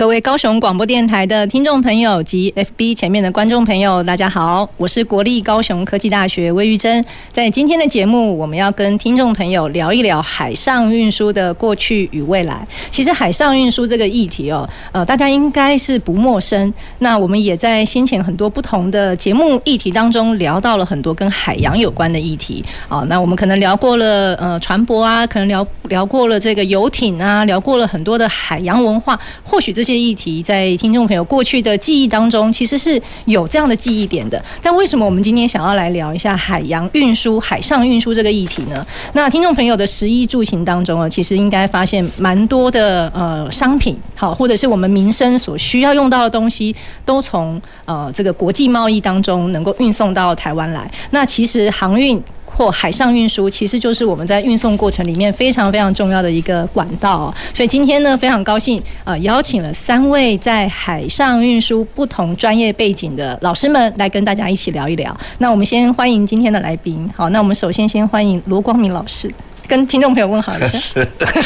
各位高雄广播电台的听众朋友及 FB 前面的观众朋友，大家好，我是国立高雄科技大学魏玉珍。在今天的节目，我们要跟听众朋友聊一聊海上运输的过去与未来。其实海上运输这个议题哦，呃，大家应该是不陌生。那我们也在先前很多不同的节目议题当中聊到了很多跟海洋有关的议题。啊，那我们可能聊过了呃船舶啊，可能聊聊过了这个游艇啊，聊过了很多的海洋文化，或许这些。这些议题在听众朋友过去的记忆当中，其实是有这样的记忆点的。但为什么我们今天想要来聊一下海洋运输、海上运输这个议题呢？那听众朋友的食衣住行当中啊，其实应该发现蛮多的呃商品，好，或者是我们民生所需要用到的东西，都从呃这个国际贸易当中能够运送到台湾来。那其实航运。或海上运输其实就是我们在运送过程里面非常非常重要的一个管道，所以今天呢非常高兴呃邀请了三位在海上运输不同专业背景的老师们来跟大家一起聊一聊。那我们先欢迎今天的来宾，好，那我们首先先欢迎罗光明老师。跟听众朋友问好一下。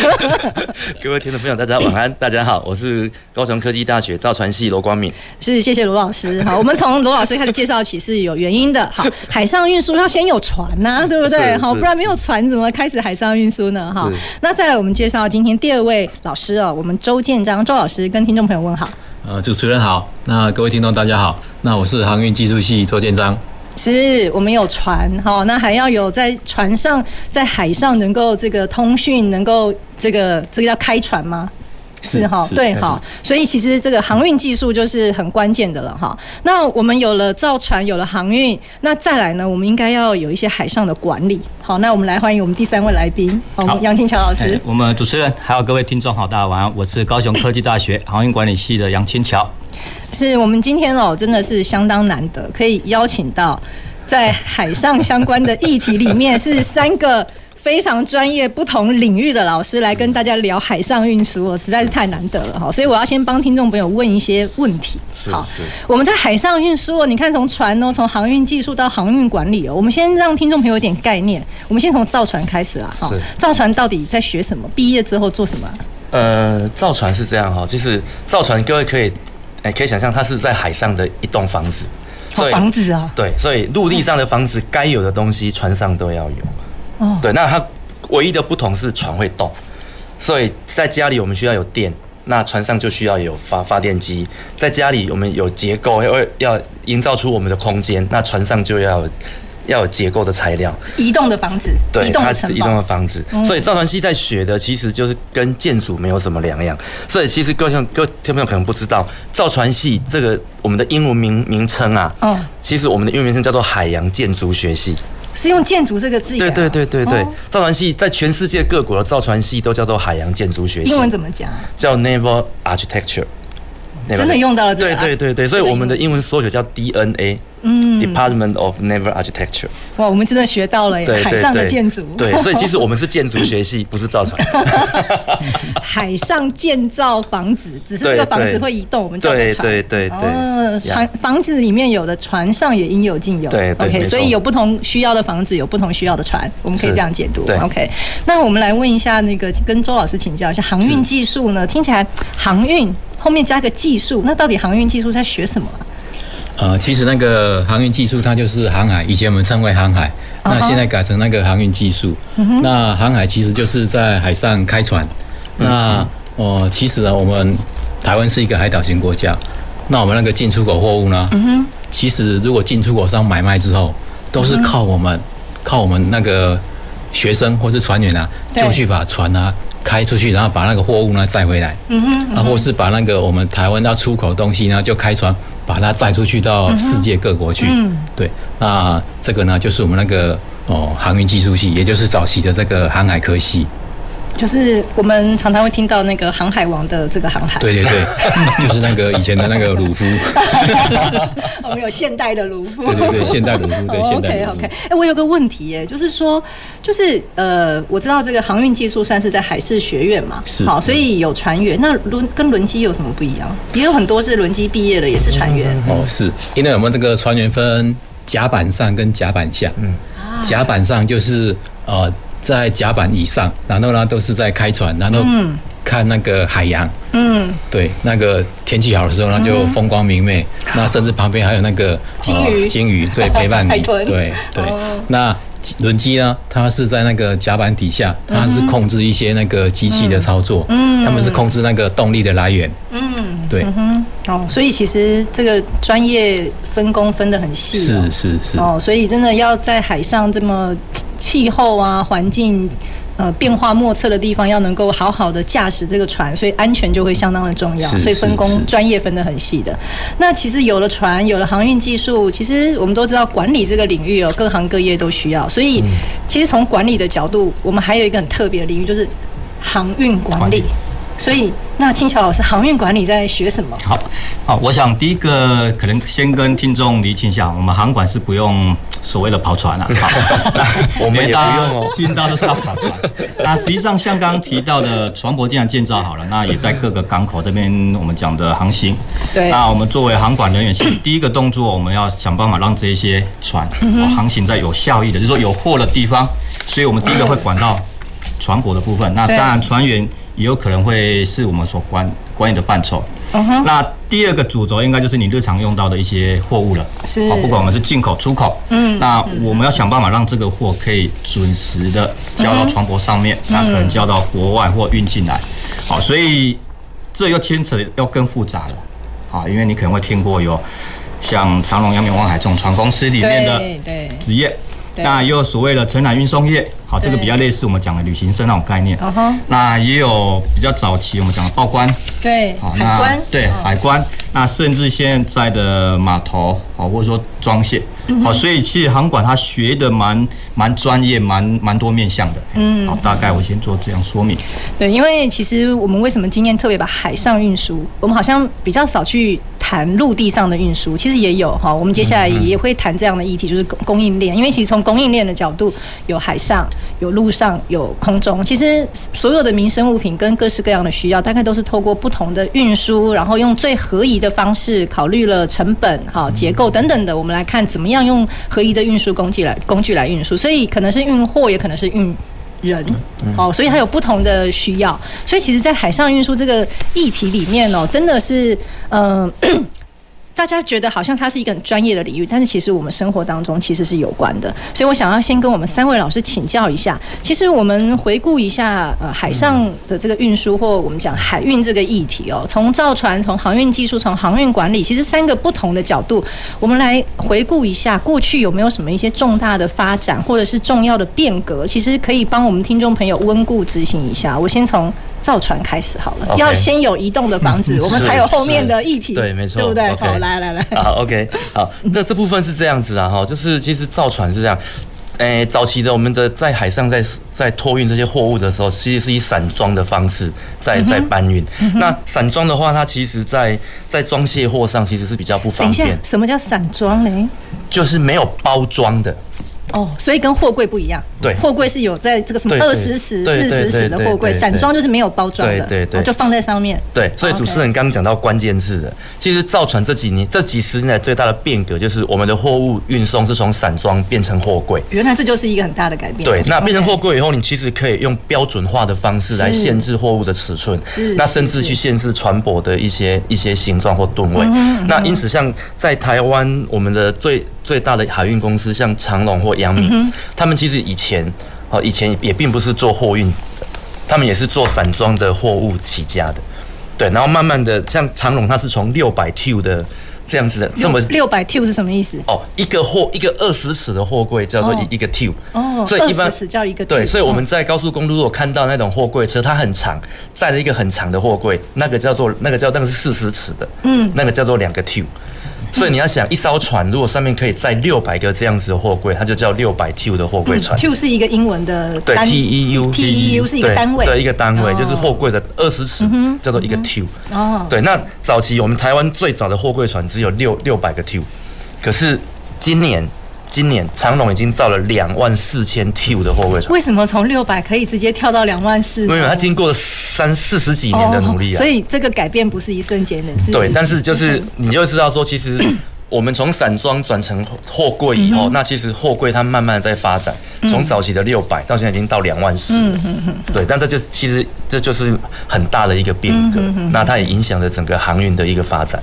各位听众朋友，大家晚安。大家好，我是高雄科技大学造船系罗光敏。是，谢谢罗老师。好，我们从罗老师开始介绍起是有原因的。好，海上运输要先有船呐、啊，对不对？好，不然没有船怎么开始海上运输呢？哈，那再来我们介绍今天第二位老师哦，我们周建章周老师跟听众朋友问好。呃，主持人好，那各位听众大家好，那我是航运技术系周建章。是我们有船，好，那还要有在船上，在海上能够这个通讯，能够这个这个叫开船吗？是哈，对哈，所以其实这个航运技术就是很关键的了哈。那我们有了造船，有了航运，那再来呢，我们应该要有一些海上的管理。好，那我们来欢迎我们第三位来宾，我们杨清桥老师。我们主持人还有各位听众好，大家晚安，我是高雄科技大学航运管理系的杨清桥。是我们今天哦，真的是相当难得，可以邀请到在海上相关的议题里面是三个非常专业、不同领域的老师来跟大家聊海上运输，我实在是太难得了哈。所以我要先帮听众朋友问一些问题。好，我们在海上运输哦，你看从船哦，从航运技术到航运管理哦，我们先让听众朋友有点概念。我们先从造船开始啊，哈，造船到底在学什么？毕业之后做什么？呃，造船是这样哈，就是造船各位可以。哎，可以想象，它是在海上的一栋房子，所以房子啊，对，所以陆地上的房子该有的东西，船上都要有。哦，对，那它唯一的不同是船会动，所以在家里我们需要有电，那船上就需要有发发电机。在家里我们有结构，要要营造出我们的空间，那船上就要。要有结构的材料，移动的房子，对，它是移动的房子，所以造船系在学的其实就是跟建筑没有什么两样。所以其实各位各位听众朋友可能不知道，造船系这个我们的英文名名称啊，哦，其实我们的英文名称叫做海洋建筑学系，是用建筑这个字。对对对对对，造船系在全世界各国的造船系都叫做海洋建筑学系。英文怎么讲？叫 Naval Architecture。真的用到了这个。对对对对，所以我们的英文缩写叫 DNA。嗯，Department of Naval Architecture。哇，我们真的学到了耶！海上的建筑。对，所以其实我们是建筑学系，不是造船。海上建造房子，只是这个房子会移动，我们叫船。对对对对。船房子里面有的，船上也应有尽有。对，OK。所以有不同需要的房子，有不同需要的船，我们可以这样解读。OK。那我们来问一下，那个跟周老师请教一下，航运技术呢？听起来航运后面加个技术，那到底航运技术在学什么？呃，其实那个航运技术它就是航海，以前我们称为航海，那现在改成那个航运技术。那航海其实就是在海上开船。那呃，其实呢，我们台湾是一个海岛型国家，那我们那个进出口货物呢，其实如果进出口商买卖之后，都是靠我们，靠我们那个学生或是船员啊，就去把船啊开出去，然后把那个货物呢载回来。嗯哼，啊，或是把那个我们台湾要出口的东西呢，就开船。把它载出去到世界各国去，嗯，对，那这个呢，就是我们那个哦航运技术系，也就是早期的这个航海科系。就是我们常常会听到那个航海王的这个航海，对对对，就是那个以前的那个鲁夫。我们有现代的鲁夫。对对对，现代鲁夫，对现代。OK OK。哎，我有个问题耶，就是说，就是呃，我知道这个航运技术算是在海事学院嘛，是好，所以有船员。那轮跟轮机有什么不一样？也有很多是轮机毕业的，也是船员。哦，是因为我们这个船员分甲板上跟甲板下。嗯，甲板上就是呃。在甲板以上，然后呢都是在开船，然后看那个海洋。嗯，对，那个天气好的时候，那就风光明媚。嗯、那甚至旁边还有那个鲸鱼，鲸鱼对 陪伴你。对对。哦、那轮机呢？它是在那个甲板底下，它是控制一些那个机器的操作。嗯。他们是控制那个动力的来源。嗯。对。嗯哦，所以其实这个专业分工分得很细。是是是。哦，所以真的要在海上这么。气候啊，环境呃变化莫测的地方，要能够好好的驾驶这个船，所以安全就会相当的重要。所以分工专业分得很细的。那其实有了船，有了航运技术，其实我们都知道管理这个领域哦，各行各业都需要。所以其实从管理的角度，我们还有一个很特别的领域，就是航运管理。所以，那青桥老师，航运管理在学什么？好，好，我想第一个可能先跟听众厘清一下，我们航管是不用所谓的跑船啊。好，我们也不用哦，听到都是要跑船。那实际上像刚刚提到的船舶既然建造好了，那也在各个港口这边我们讲的航行。对。那我们作为航管人员，第一个动作我们要想办法让这些船航行在有效益的，就是说有货的地方。所以我们第一个会管到船舶的部分。那当然船员。也有可能会是我们所关关于的范畴。Uh. 那第二个主轴应该就是你日常用到的一些货物了。是。不管我们是进口、出口。嗯。那我们要想办法让这个货可以准时的交到船舶上面，那可能交到国外或运进来。好，所以这又牵扯要更复杂了。啊，因为你可能会听过有像长隆、阳明、望海这种船公司里面的职业。那也有所谓的承揽运送业，好，这个比较类似我们讲的旅行社那种概念。那也有比较早期我们讲的报关，对，好，海关，对，海关。那甚至现在的码头，好，或者说装卸，好，所以其实航管它学的蛮蛮专业，蛮蛮多面向的。嗯，好，大概我先做这样说明。对，因为其实我们为什么今天特别把海上运输，我们好像比较少去。谈陆地上的运输，其实也有哈。我们接下来也会谈这样的议题，就是供应链。因为其实从供应链的角度，有海上、有陆上、有空中。其实所有的民生物品跟各式各样的需要，大概都是透过不同的运输，然后用最合宜的方式，考虑了成本、哈结构等等的，我们来看怎么样用合宜的运输工具来工具来运输。所以可能是运货，也可能是运。人，哦，所以它有不同的需要，所以其实，在海上运输这个议题里面哦，真的是，嗯、呃。大家觉得好像它是一个很专业的领域，但是其实我们生活当中其实是有关的。所以我想要先跟我们三位老师请教一下。其实我们回顾一下，呃，海上的这个运输或我们讲海运这个议题哦，从造船、从航运技术、从航运管理，其实三个不同的角度，我们来回顾一下过去有没有什么一些重大的发展，或者是重要的变革，其实可以帮我们听众朋友温故知新一下。我先从。造船开始好了，要先有移动的房子，我们才有后面的议题，对，没错，对不对？好，来来来，好，OK，好，那这部分是这样子啊，哈，就是其实造船是这样，诶，早期的我们的在海上在在托运这些货物的时候，其实是以散装的方式在在搬运。那散装的话，它其实在在装卸货上其实是比较不方便。什么叫散装呢？就是没有包装的。哦，所以跟货柜不一样。对，货柜是有在这个什么二十尺、四十尺的货柜，散装就是没有包装的，对对，就放在上面。对，所以主持人刚刚讲到关键字的，其实造船这几年、这几十年来最大的变革，就是我们的货物运送是从散装变成货柜。原来这就是一个很大的改变。对，那变成货柜以后，你其实可以用标准化的方式来限制货物的尺寸，是，那甚至去限制船舶的一些一些形状或吨位。那因此，像在台湾，我们的最最大的海运公司，像长龙或阳明，嗯、他们其实以前，哦，以前也并不是做货运，他们也是做散装的货物起家的，对，然后慢慢的，像长龙，它是从六百 T 的这样子的，这么六百 T 是什么意思？哦，一个货一个二十尺的货柜叫做一个 T，哦，所以一般二十尺叫一个对，所以我们在高速公路如果看到那种货柜车，它很长，载了一个很长的货柜，那个叫做那个叫那个是四十尺的，嗯，那个叫做两个 T。所以你要想，一艘船如果上面可以载六百个这样子的货柜，它就叫六百 TEU 的货柜船。TEU 是一个英文的对，T E U，T E U 是一个单位，对，一个单位就是货柜的二十尺，叫做一个 TEU。哦，对，那早期我们台湾最早的货柜船只有六六百个 TEU，可是今年。今年长隆已经造了两万四千 TEU 的货柜船，为什么从六百可以直接跳到两万四？没有，它经过了三四十几年的努力啊。所以这个改变不是一瞬间的。对，但是就是你就知道说，其实我们从散装转成货柜以后，那其实货柜它慢慢在发展，从早期的六百到现在已经到两万四。对，但这就其实这就是很大的一个变革，那它也影响了整个航运的一个发展。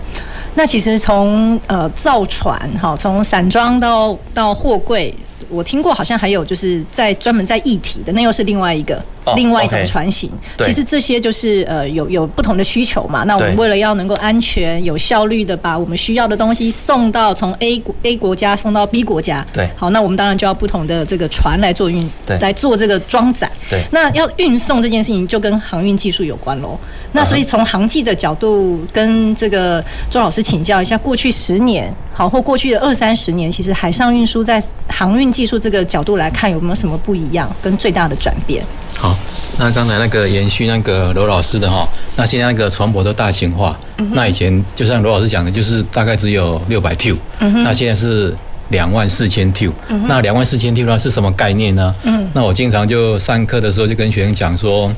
那其实从呃造船哈，从散装到到货柜，我听过好像还有就是在专门在一体的，那又是另外一个。另外一种船型，其实这些就是呃有有不同的需求嘛。那我们为了要能够安全、有效率的把我们需要的东西送到从 A 国 A 国家送到 B 国家，对，好，那我们当然就要不同的这个船来做运，来做这个装载。对，那要运送这件事情就跟航运技术有关喽。那所以从航技的角度跟这个周老师请教一下，过去十年好或过去的二三十年，其实海上运输在航运技术这个角度来看，有没有什么不一样跟最大的转变？好，那刚才那个延续那个罗老师的哈，那现在那个船舶都大型化，嗯、那以前就像罗老师讲的，就是大概只有六百 TEU，那现在是两万四千 TEU，那两万四千 TEU 呢是什么概念呢？嗯，那我经常就上课的时候就跟学生讲说。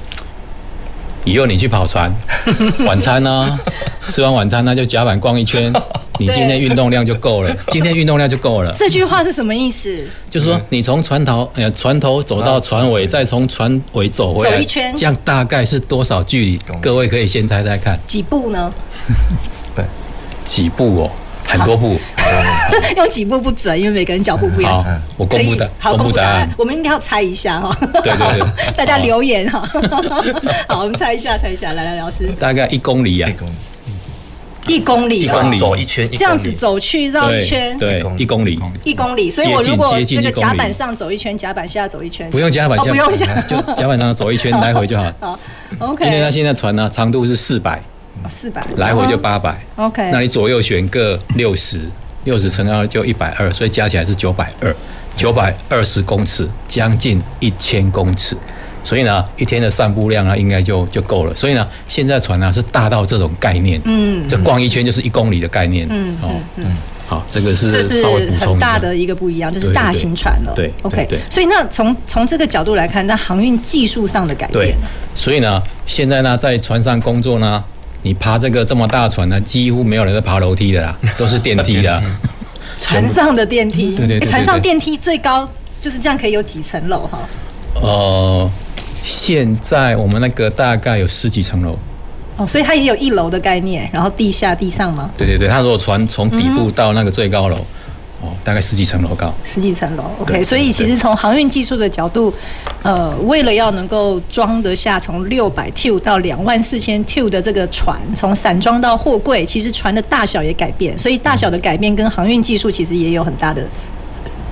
以后你去跑船，晚餐呢，吃完晚餐那就甲板逛一圈，你今天运动量就够了。今天运动量就够了。这句话是什么意思？就是说你从船头呃船头走到船尾，再从船尾走回来，走一圈，这样大概是多少距离？各位可以先猜猜看。几步呢？对，几步哦。很多步，用几步不准，因为每个人脚步不一样。我公布的，公布答案，我们应该要猜一下哈。对对对，大家留言哈。好，我们猜一下，猜一下，来来，老师。大概一公里呀，一公里，一公里一公里。走一圈，这样子走去绕一圈，对，一公里，一公里。所以我如果这个甲板上走一圈，甲板下走一圈，不用甲板下，不用。下，就甲板上走一圈来回就好。好，OK。因为它现在船呢长度是四百。四百。来回就八百，OK。那你左右选个六十，六十乘二就一百二，所以加起来是九百二，九百二十公尺，将近一千公尺。所以呢，一天的散步量啊，应该就就够了。所以呢，现在船呢是大到这种概念，嗯，这逛一圈就是一公里的概念，嗯嗯嗯。好，这个是这是很大的一个不一样，就是大型船了。对，OK。所以那从从这个角度来看，在航运技术上的改变。所以呢，现在呢，在船上工作呢。你爬这个这么大的船呢，几乎没有人在爬楼梯的啦，都是电梯的。船上的电梯，对对对，船上电梯最高就是这样，可以有几层楼哈？呃，现在我们那个大概有十几层楼。哦，所以它也有一楼的概念，然后地下、地上吗？对对对，它如果船从底部到那个最高楼。哦，大概十几层楼高，十几层楼。OK，所以其实从航运技术的角度，呃，为了要能够装得下从六百 TEU 到两万四千 TEU 的这个船，从散装到货柜，其实船的大小也改变，所以大小的改变跟航运技术其实也有很大的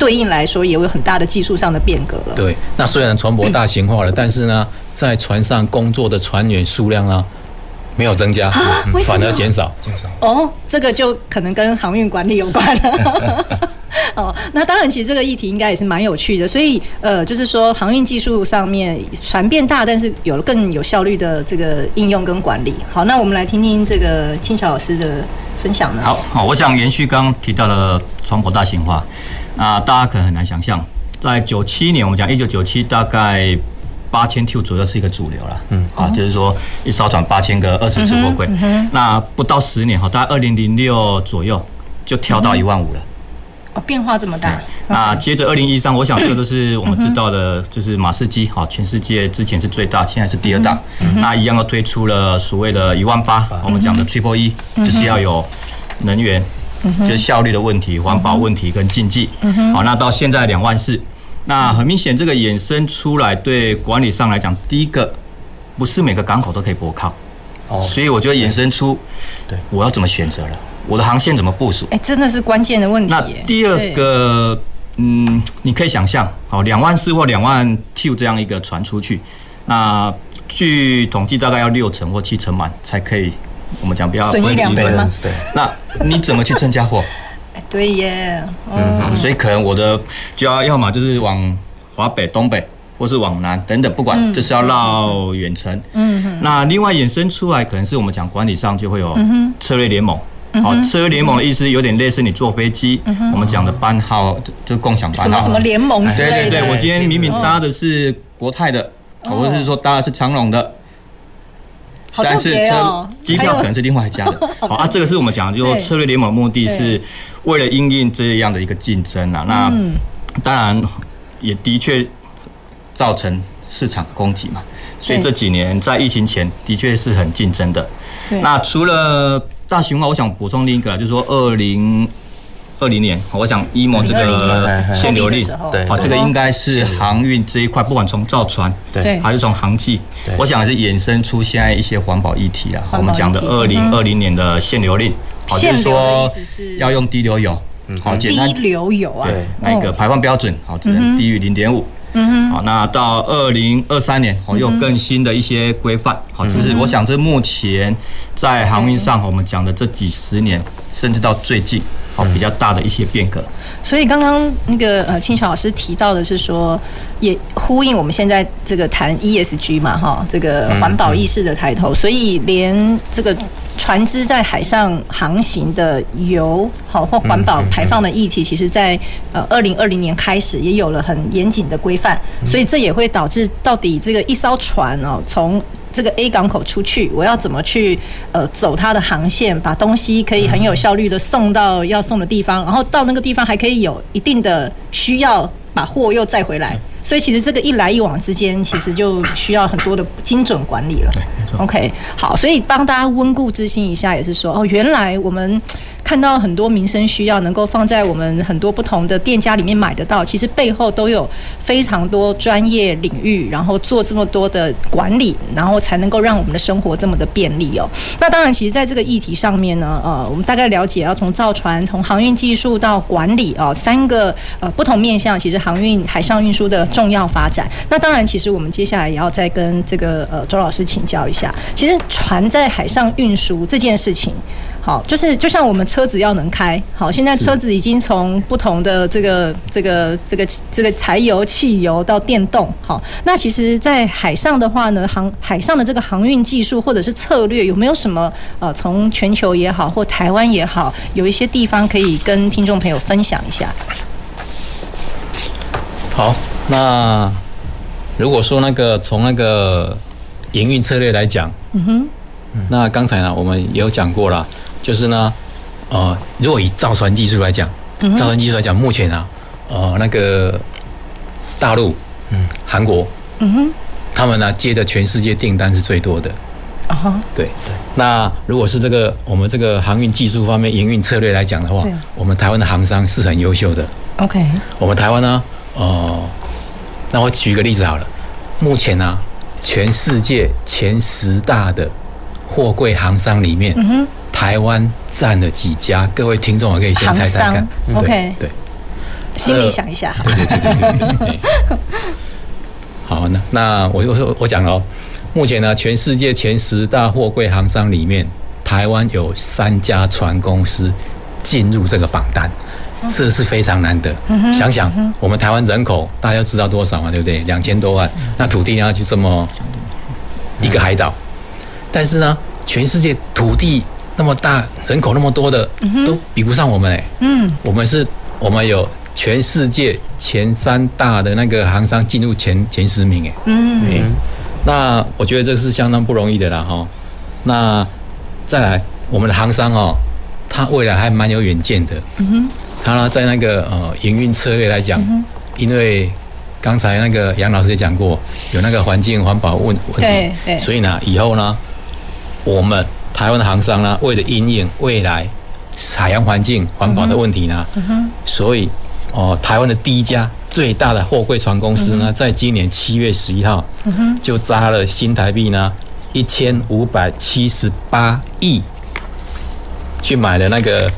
对应来说，也有很大的技术上的变革了。对，那虽然船舶大型化了，但是呢，在船上工作的船员数量呢？没有增加，反而减少。减少哦，这个就可能跟航运管理有关了。哦，那当然，其实这个议题应该也是蛮有趣的。所以，呃，就是说航运技术上面船变大，但是有了更有效率的这个应用跟管理。好，那我们来听听这个青桥老师的分享呢。好好，我想延续刚刚提到的船舶大型化，那大家可能很难想象，在九七年，我们讲一九九七大概。八千 TEU 左右是一个主流了，嗯，啊，就是说一艘船八千个二十尺货柜，那不到十年哈，大概二零零六左右就跳到一万五了，哦，变化这么大。那接着二零一三，我想这个都是 我们知道的，就是马士基，好，全世界之前是最大，现在是第二大，那一样又推出了所谓的一万八，我们讲的 Triple E，就是要有能源，就是效率的问题、环保问题跟经济，好，那到现在两万四。那很明显，这个衍生出来对管理上来讲，第一个不是每个港口都可以泊靠，哦，所以我觉得衍生出，对，我要怎么选择了？我的航线怎么部署？哎，真的是关键的问题。那第二个，嗯，你可以想象，好，两万四或两万 TEU 这样一个船出去，那据统计大概要六成或七成满才可以我们讲比较损益两分吗？对，那你怎么去增加货？对耶，嗯，所以可能我的就要要么就是往华北、东北，或是往南等等，不管，这是要绕远程。嗯哼。那另外衍生出来，可能是我们讲管理上就会有策略联盟。好，策略联盟的意思有点类似你坐飞机，我们讲的班号就共享班号。什么什么联盟之类的？对对对，我今天明明搭的是国泰的，或者是说搭的是长龙的。但是车机票可能是另外一家的。好啊，这个是我们讲的，就是策略联盟目的是为了应应这样的一个竞争啊。那当然也的确造成市场供给嘛。所以这几年在疫情前的确是很竞争的。那除了大型化，我想补充另一个，就是说二零。二零年，我想 emo 这个限流令，对，好，这个应该是航运这一块，不管从造船，对，还是从航技，我想还是衍生出现在一些环保议题啊。我们讲的二零二零年的限流令，好，就是说要用低流油，好，简单，低流油啊，对，那个排放标准，好，只能低于零点五。嗯哼，好，那到二零二三年，哦，又更新的一些规范，好，其实我想这目前在航运上，我们讲的这几十年，甚至到最近，好，比较大的一些变革。所以刚刚那个呃，清桥老师提到的是说，也呼应我们现在这个谈 ESG 嘛，哈，这个环保意识的抬头，所以连这个。船只在海上航行的油好或环保排放的议题，其实在呃二零二零年开始也有了很严谨的规范，所以这也会导致到底这个一艘船哦，从这个 A 港口出去，我要怎么去呃走它的航线，把东西可以很有效率的送到要送的地方，然后到那个地方还可以有一定的需要把货又载回来。所以其实这个一来一往之间，其实就需要很多的精准管理了。对，OK，好，所以帮大家温故知新一下，也是说哦，原来我们。看到很多民生需要能够放在我们很多不同的店家里面买得到，其实背后都有非常多专业领域，然后做这么多的管理，然后才能够让我们的生活这么的便利哦。那当然，其实在这个议题上面呢，呃，我们大概了解要从造船、从航运技术到管理哦，三个呃不同面向，其实航运海上运输的重要发展。那当然，其实我们接下来也要再跟这个呃周老师请教一下，其实船在海上运输这件事情。好，就是就像我们车子要能开，好，现在车子已经从不同的这个这个这个这个柴油、汽油到电动，好，那其实，在海上的话呢，航海上的这个航运技术或者是策略，有没有什么呃，从全球也好，或台湾也好，有一些地方可以跟听众朋友分享一下？好，那如果说那个从那个营运策略来讲，嗯哼，那刚才呢，我们也有讲过了。就是呢，呃，如果以造船技术来讲，造船技术来讲，目前啊，呃，那个大陆、嗯，韩国，嗯哼，他们呢接的全世界订单是最多的，啊哈，对。对。那如果是这个我们这个航运技术方面营运策略来讲的话，我们台湾的航商是很优秀的。OK，我们台湾呢，呃，那我举个例子好了，目前呢，全世界前十大的货柜航商里面，嗯哼。台湾占了几家？各位听众，我可以先猜猜看。OK，对，心里想一下。对对对对对。好，那那我就说，我讲了哦。目前呢，全世界前十大货柜航商里面，台湾有三家船公司进入这个榜单，这是非常难得。想想我们台湾人口，大家知道多少嘛？对不对？两千多万，那土地呢就这么一个海岛，但是呢，全世界土地。那么大人口那么多的，都比不上我们哎。嗯，我们是，我们有全世界前三大的那个航商进入前前十名哎。嗯，那我觉得这是相当不容易的啦哈。那再来，我们的航商哦，他未来还蛮有远见的。嗯哼，他呢在那个呃营运策略来讲，因为刚才那个杨老师也讲过，有那个环境环保问问题，对对，所以呢以后呢我们。台湾的航商呢，为了因应未来海洋环境环保的问题呢，所以哦，台湾的第一家最大的货柜船公司呢，在今年七月十一号，就砸了新台币呢一千五百七十八亿，去买了那个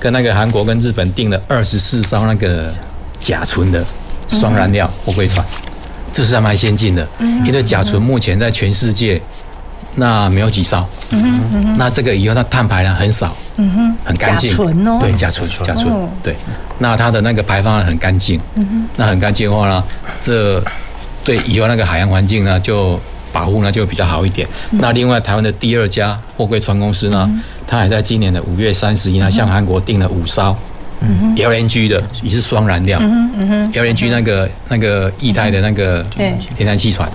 跟那个韩国跟日本订了二十四艘那个甲醇的双燃料货柜船，这是还蛮先进的，因为甲醇目前在全世界。那没有几艘，嗯哼，嗯哼，那这个以后它碳排量很少，嗯哼，很干净，甲醇哦，对，甲醇，甲醇，对，那它的那个排放很干净，嗯哼，那很干净的话呢，这对以后那个海洋环境呢就保护呢就比较好一点。嗯、那另外台湾的第二家货柜船公司呢，嗯、它还在今年的五月三十一呢向韩国订了五艘，，LNG 的也是双燃料，，LNG 那个那个液态的那个天然气船。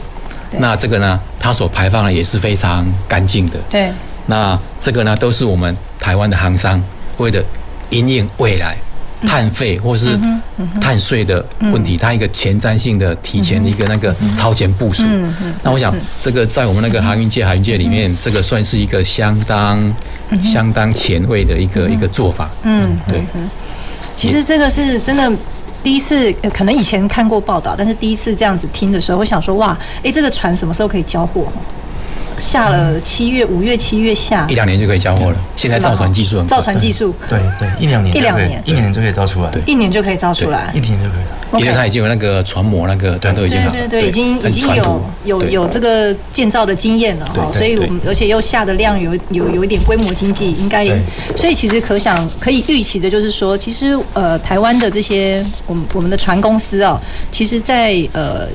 那这个呢，它所排放的也是非常干净的。对。那这个呢，都是我们台湾的航商为了因应未来碳费或是碳税的问题，它一个前瞻性的、提前的一个那个超前部署。那我想，这个在我们那个航运界、海运界里面，这个算是一个相当相当前卫的一个一个做法。嗯，对。其实这个是真的。第一次可能以前看过报道，但是第一次这样子听的时候，我想说哇，哎、欸，这个船什么时候可以交货？下了七月、五月、七月下。一两年就可以交货了。现在造船技术，造船技术，对对，一两年，一两年，一年就可以造出来，一年就可以造出来，一年就可以了。因为它已经有那个船模，那个都已经好，对对对，已经已经有有有这个建造的经验了哈，所以我们而且又下的量有有有一点规模经济，应该也，所以其实可想可以预期的就是说，其实呃台湾的这些我们我们的船公司啊，其实在呃。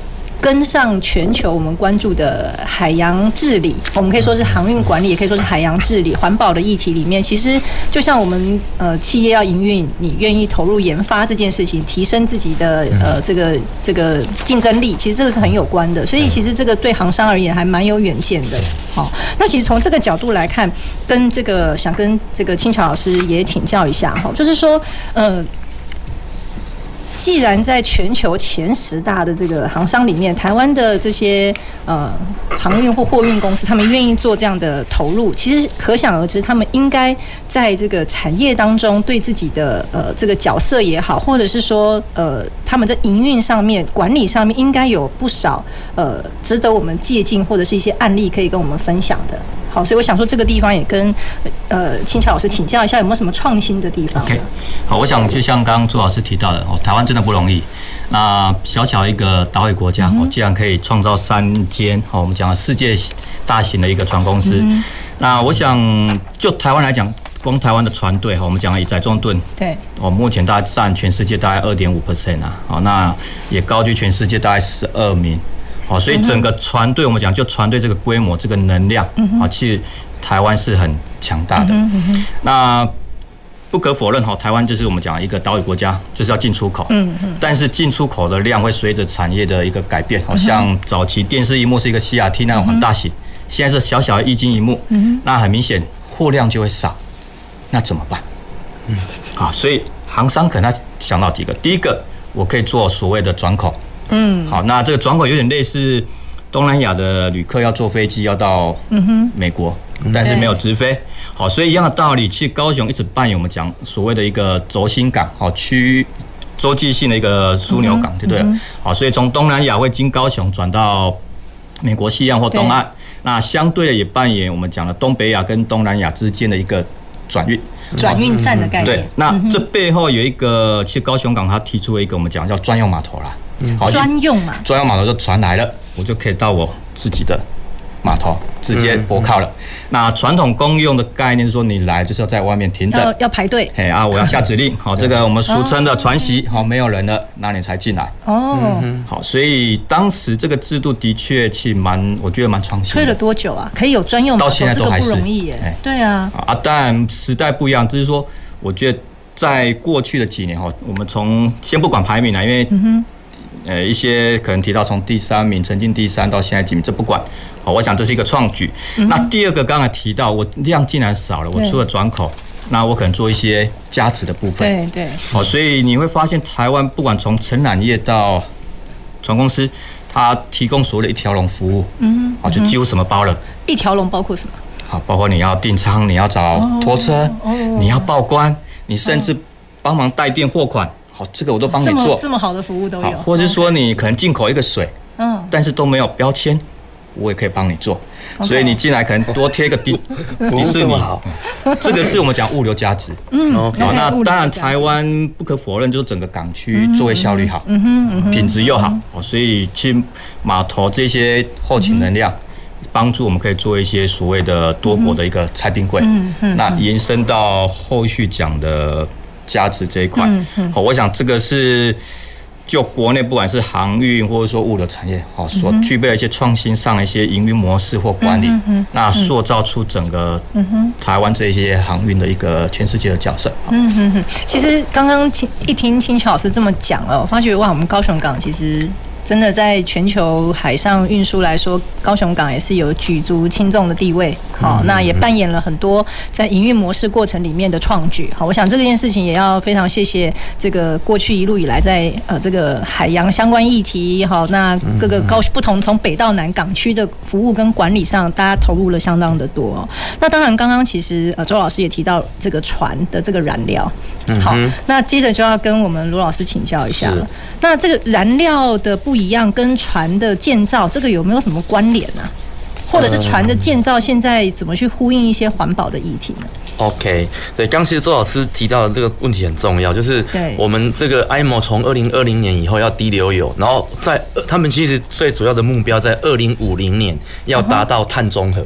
跟上全球我们关注的海洋治理，我们可以说是航运管理，也可以说是海洋治理、环保的议题里面，其实就像我们呃企业要营运，你愿意投入研发这件事情，提升自己的呃这个这个竞争力，其实这个是很有关的。所以其实这个对航商而言还蛮有远见的。好，那其实从这个角度来看，跟这个想跟这个青桥老师也请教一下哈，就是说呃。既然在全球前十大的这个航商里面，台湾的这些呃航运或货运公司，他们愿意做这样的投入，其实可想而知，他们应该在这个产业当中对自己的呃这个角色也好，或者是说呃他们在营运上面、管理上面，应该有不少呃值得我们借鉴或者是一些案例可以跟我们分享的。好，所以我想说，这个地方也跟呃清桥老师请教一下，有没有什么创新的地方？OK，好，我想就像刚刚朱老师提到的，哦，台湾真的不容易。那小小一个岛屿国家，哦，竟然可以创造三间，哦，我们讲世界大型的一个船公司。那我想就台湾来讲，光台湾的船队，哈，我们讲以载重吨，对，哦，目前大概占全世界大概二点五 percent 啊，好，那也高居全世界大概十二名。好，所以整个船队，我们讲就船队这个规模、这个能量，啊，其实台湾是很强大的。那不可否认，哈，台湾就是我们讲一个岛屿国家，就是要进出口。嗯嗯。但是进出口的量会随着产业的一个改变，好像早期电视荧幕是一个 CRT 那种很大型，现在是小小的液晶荧幕，那很明显货量就会少，那怎么办？嗯，好，所以航商可能他想到几个，第一个，我可以做所谓的转口。嗯，好，那这个转口有点类似东南亚的旅客要坐飞机要到嗯哼美国，但是没有直飞。好，所以一样的道理，其实高雄一直扮演我们讲所谓的一个轴心港，好，区洲际性的一个枢纽港，对不对？好，所以从东南亚会经高雄转到美国西岸或东岸，那相对的也扮演我们讲的东北亚跟东南亚之间的一个转运转运站的概念。对，那这背后有一个，其实高雄港它提出了一个我们讲叫专用码头啦。好，专用嘛，专用码头就船来了，我就可以到我自己的码头直接泊靠了。那传统公用的概念是说，你来就是要在外面停等，要要排队。哎啊，我要下指令，好，这个我们俗称的船席，好，没有人了，那你才进来。哦，好，所以当时这个制度的确其实蛮，我觉得蛮创新。推了多久啊？可以有专用码头，到现在都还是。不容易耶。对啊，啊，但时代不一样，就是说，我觉得在过去的几年哈，我们从先不管排名了，因为呃，一些可能提到从第三名，曾经第三到现在几名，这不管，好，我想这是一个创举。嗯、那第二个刚才提到，我量竟然少了，我除了转口，那我可能做一些加值的部分。对对。好，所以你会发现台湾不管从承揽业到船公司，它提供所有的一条龙服务，嗯哼，好，就几乎什么包了。一条龙包括什么？好，包括你要订舱，你要找拖车，哦、你要报关，你甚至帮忙代垫货款。好，这个我都帮你做，这，这么好的服务都有。好，或者是说你可能进口一个水，嗯，但是都没有标签，我也可以帮你做。所以你进来可能多贴个迪 迪士尼，好，这个是我们讲物流价值。嗯，好，那当然台湾不可否认，就是整个港区作业效率好，嗯哼，品质又好，所以去码头这些后勤能量。帮助我们可以做一些所谓的多国的一个菜冰柜。嗯嗯。那延伸到后续讲的加值这一块，嗯嗯。好，我想这个是。就国内不管是航运或者说物流产业，好，所具备的一些创新上的一些营运模式或管理，那塑造出整个台湾这些航运的一个全世界的角色。嗯哼哼，其实刚刚听一听清泉老师这么讲哦，我发觉哇，我们高雄港其实。真的，在全球海上运输来说，高雄港也是有举足轻重的地位。好，那也扮演了很多在营运模式过程里面的创举。好，我想这件事情也要非常谢谢这个过去一路以来在呃这个海洋相关议题，好，那各个高不同从北到南港区的服务跟管理上，大家投入了相当的多。那当然，刚刚其实呃周老师也提到这个船的这个燃料。好，那接着就要跟我们卢老师请教一下了。那这个燃料的不一样，跟船的建造这个有没有什么关联呢？或者是船的建造现在怎么去呼应一些环保的议题呢？OK，对，刚其实周老师提到的这个问题很重要，就是我们这个 IMO 从二零二零年以后要低流油，然后在他们其实最主要的目标在二零五零年要达到碳中和。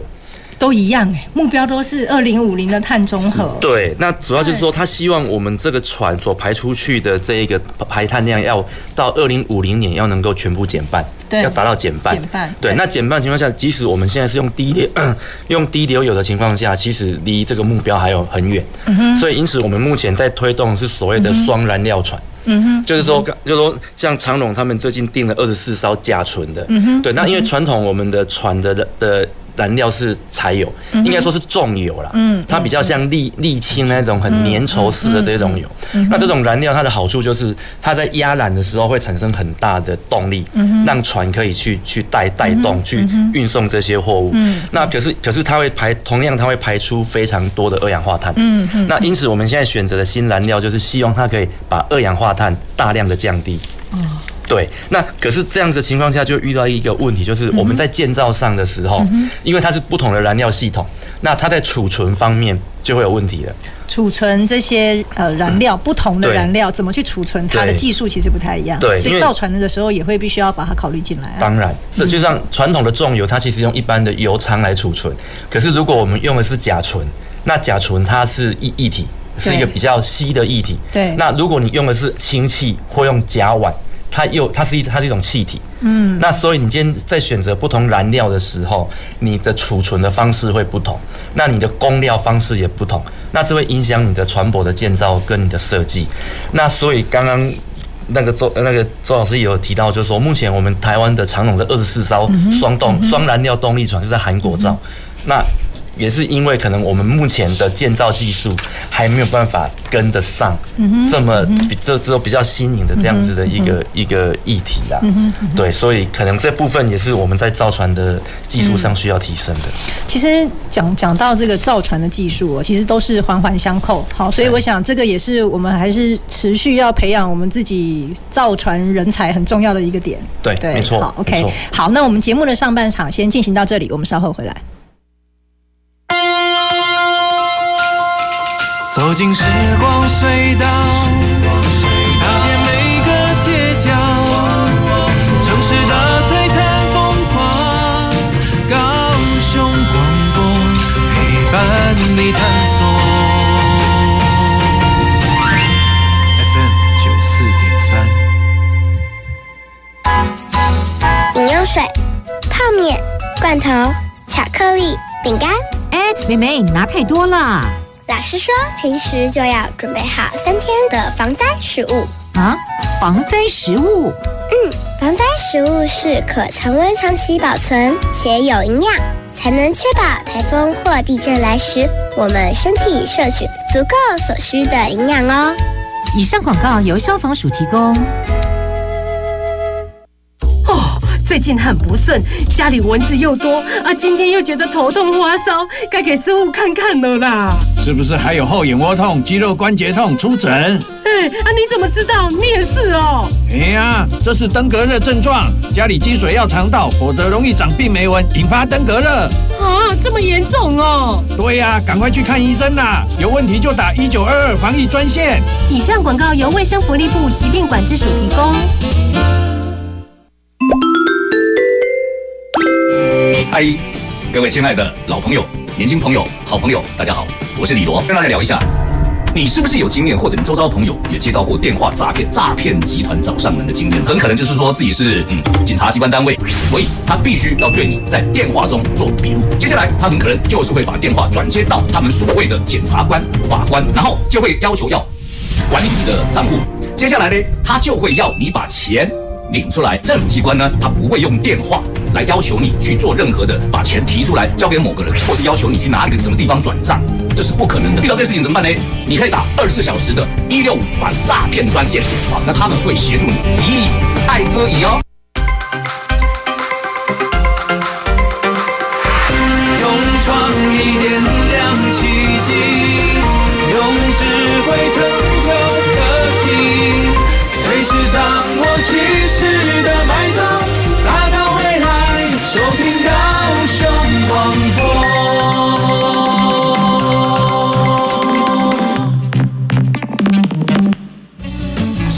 都一样哎，目标都是二零五零的碳中和。对，那主要就是说，他希望我们这个船所排出去的这一个排碳量，要到二零五零年要能够全部减半，对，要达到减半。减半。对，那减半情况下，即使我们现在是用低流 用低流油的情况下，其实离这个目标还有很远。嗯哼。所以，因此我们目前在推动是所谓的双燃料船。嗯哼。就是说，就是说，像长荣他们最近订了二十四艘甲醇的。嗯哼。对，那因为传统我们的船的的。燃料是柴油，应该说是重油啦。嗯，它比较像沥沥青那种很粘稠式的这种油。那这种燃料它的好处就是，它在压缆的时候会产生很大的动力，让船可以去去带带动去运送这些货物。那可是可是它会排，同样它会排出非常多的二氧化碳。嗯，那因此我们现在选择的新燃料就是希望它可以把二氧化碳大量的降低。对，那可是这样子的情况下，就遇到一个问题，就是我们在建造上的时候，因为它是不同的燃料系统，那它在储存方面就会有问题了。储存这些呃燃料，不同的燃料怎么去储存，它的技术其实不太一样。对，所以造船的时候也会必须要把它考虑进来。当然，这就像传统的重油，它其实用一般的油仓来储存，可是如果我们用的是甲醇，那甲醇它是一液体，是一个比较稀的液体。对。那如果你用的是氢气或用甲烷。它又，它是一，它是一种气体。嗯，那所以你今天在选择不同燃料的时候，你的储存的方式会不同，那你的供料方式也不同，那这会影响你的船舶的建造跟你的设计。那所以刚刚那个周那个周老师也有提到，就是说目前我们台湾的长荣的二十四艘双动双燃料动力船是在韩国造，那。也是因为可能我们目前的建造技术还没有办法跟得上，这么比这这种比较新颖的这样子的一个一个议题啦，对，所以可能这部分也是我们在造船的技术上需要提升的。其实讲讲到这个造船的技术，其实都是环环相扣。好，所以我想这个也是我们还是持续要培养我们自己造船人才很重要的一个点。对，对，没错。好，OK，好，那我们节目的上半场先进行到这里，我们稍后回来。走进时光隧道，踏遍每个街角，城市的璀璨风光，高雄广播陪伴你探索。FM 九四点三。饮用水、泡面、罐头、巧克力、饼干。哎，妹妹，你拿太多了。老师说，平时就要准备好三天的防灾食物啊！防灾食物，嗯，防灾食物是可常温长期保存且有营养，才能确保台风或地震来时，我们身体摄取足够所需的营养哦。以上广告由消防署提供。最近很不顺，家里蚊子又多啊，今天又觉得头痛发烧，该给师傅看看了啦。是不是还有后眼窝痛、肌肉关节痛？出疹。哎啊，你怎么知道？你也是哦。哎呀，这是登革热症状，家里积水要常倒，否则容易长病媒蚊，引发登革热。啊，这么严重哦。对呀，赶快去看医生啦！有问题就打一九二二防疫专线。以上广告由卫生福利部疾病管制署提供。阿姨，各位亲爱的老朋友、年轻朋友、好朋友，大家好，我是李罗，跟大家聊一下，你是不是有经验，或者你周遭朋友也接到过电话诈骗、诈骗集团找上门的经验？很可能就是说自己是嗯警察机关单位，所以他必须要对你在电话中做笔录。接下来他很可能就是会把电话转接到他们所谓的检察官、法官，然后就会要求要管理你的账户。接下来呢，他就会要你把钱。领出来，政府机关呢，他不会用电话来要求你去做任何的把钱提出来交给某个人，或是要求你去哪里的什么地方转账，这是不可能的。遇到这事情怎么办呢？你可以打二十四小时的一六五反诈骗专线，好，那他们会协助你一以爱遮以哦。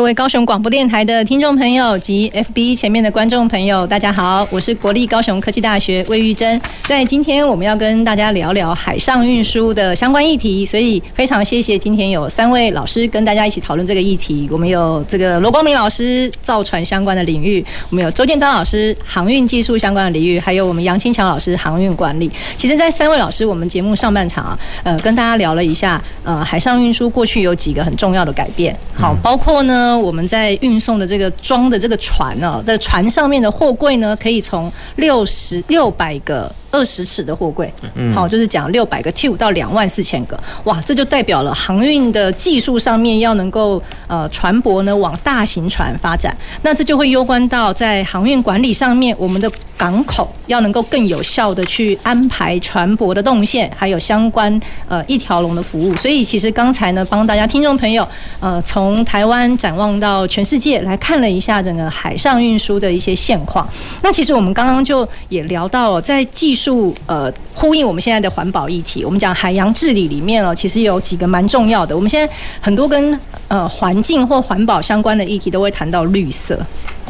各位高雄广播电台的听众朋友及 FB 前面的观众朋友，大家好，我是国立高雄科技大学魏玉珍。在今天我们要跟大家聊聊海上运输的相关议题，所以非常谢谢今天有三位老师跟大家一起讨论这个议题。我们有这个罗光明老师造船相关的领域，我们有周建章老师航运技术相关的领域，还有我们杨清强老师航运管理。其实，在三位老师，我们节目上半场啊，呃，跟大家聊了一下，呃，海上运输过去有几个很重要的改变，好，包括呢。我们在运送的这个装的这个船呢，在船上面的货柜呢，可以从六十六百个。二十尺的货柜，好，就是讲六百个 T 到两万四千个，哇，这就代表了航运的技术上面要能够呃船舶呢往大型船发展，那这就会攸关到在航运管理上面，我们的港口要能够更有效的去安排船舶的动线，还有相关呃一条龙的服务。所以其实刚才呢，帮大家听众朋友呃从台湾展望到全世界来看了一下整个海上运输的一些现况。那其实我们刚刚就也聊到在技术。数呃呼应我们现在的环保议题，我们讲海洋治理里面哦，其实有几个蛮重要的。我们现在很多跟呃环境或环保相关的议题都会谈到绿色。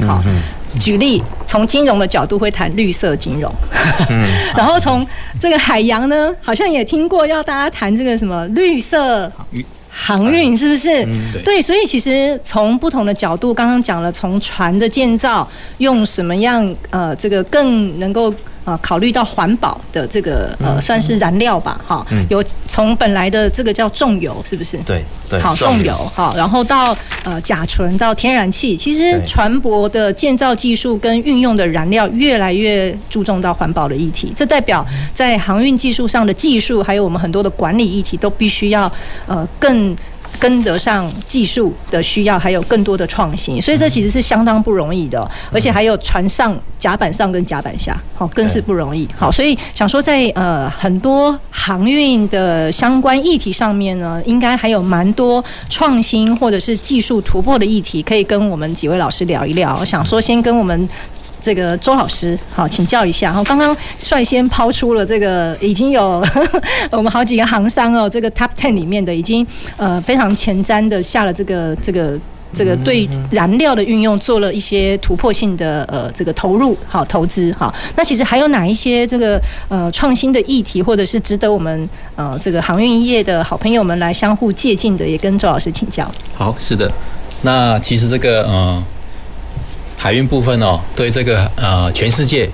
好，举例从金融的角度会谈绿色金融，然后从这个海洋呢，好像也听过要大家谈这个什么绿色。航运是不是？嗯、对，对，所以其实从不同的角度，刚刚讲了，从船的建造用什么样呃，这个更能够呃考虑到环保的这个呃算是燃料吧，哈、嗯，有从本来的这个叫重油，是不是？对对，好重油哈，然后到呃甲醇到天然气，其实船舶的建造技术跟运用的燃料越来越注重到环保的议题，这代表在航运技术上的技术，还有我们很多的管理议题，都必须要呃更。跟得上技术的需要，还有更多的创新，所以这其实是相当不容易的，而且还有船上甲板上跟甲板下，好，更是不容易。好，所以想说在呃很多航运的相关议题上面呢，应该还有蛮多创新或者是技术突破的议题，可以跟我们几位老师聊一聊。我想说先跟我们。这个周老师，好，请教一下。然后刚刚率先抛出了这个，已经有呵呵 我们好几个航商哦，这个 Top Ten 里面的已经呃非常前瞻的下了这个这个这个对燃料的运用做了一些突破性的呃这个投入，好投资好。那其实还有哪一些这个呃创新的议题，或者是值得我们呃这个航运业的好朋友们来相互借鉴的，也跟周老师请教。好，是的。那其实这个呃。海运部分哦，对这个呃全世界、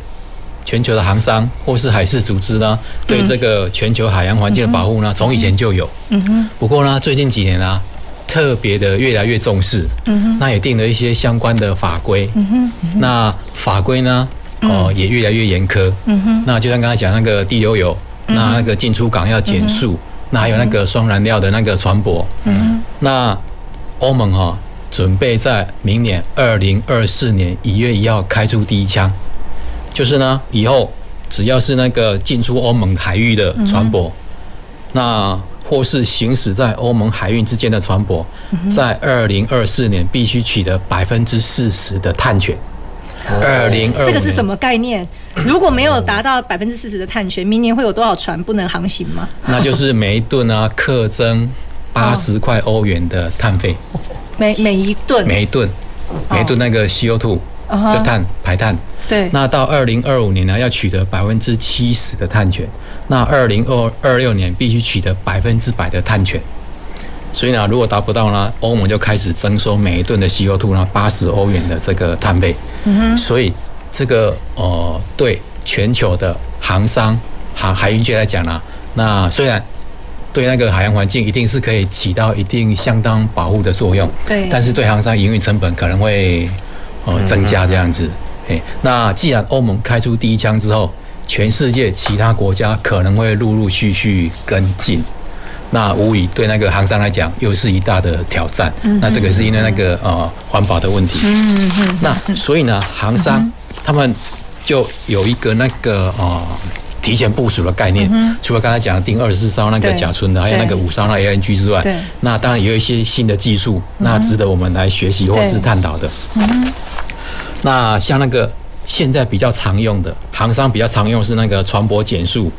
全球的航商或是海事组织呢，对这个全球海洋环境的保护呢，从以前就有。嗯哼。不过呢，最近几年啊，特别的越来越重视。嗯哼。那也定了一些相关的法规。嗯哼。那法规呢，哦也越来越严苛。嗯哼。那就像刚才讲那个地流油，那那个进出港要减速，那还有那个双燃料的那个船舶。嗯哼。那欧盟哈。准备在明年二零二四年一月一号开出第一枪，就是呢，以后只要是那个进出欧盟海域的船舶，那或是行驶在欧盟海运之间的船舶，在二零二四年必须取得百分之四十的碳权。二零二这个是什么概念？如果没有达到百分之四十的碳权，明年会有多少船不能航行吗？那就是每一吨啊，克征八十块欧元的碳费。每每一吨，每一吨，每一吨那个 CO2 就碳排碳。对。那到二零二五年呢，要取得百分之七十的碳权。那二零二二六年必须取得百分之百的碳权。所以呢，如果达不到呢，欧盟就开始征收每一吨的 CO2 呢八十欧元的这个碳费。嗯哼。所以这个呃，对全球的航商、航海运界来讲呢，那虽然。对那个海洋环境一定是可以起到一定相当保护的作用，对。但是对航商营运成本可能会呃增加这样子。哎，那既然欧盟开出第一枪之后，全世界其他国家可能会陆陆续续跟进，那无疑对那个航商来讲又是一大的挑战。那这个是因为那个呃环保的问题。嗯嗯。那所以呢，航商他们就有一个那个呃。提前部署的概念，除了刚才讲的定二十四艘那个甲醇的，还有那个五艘那 LNG 之外，那当然也有一些新的技术，那值得我们来学习或是探讨的。那像那个现在比较常用的，航商比较常用是那个船舶减速。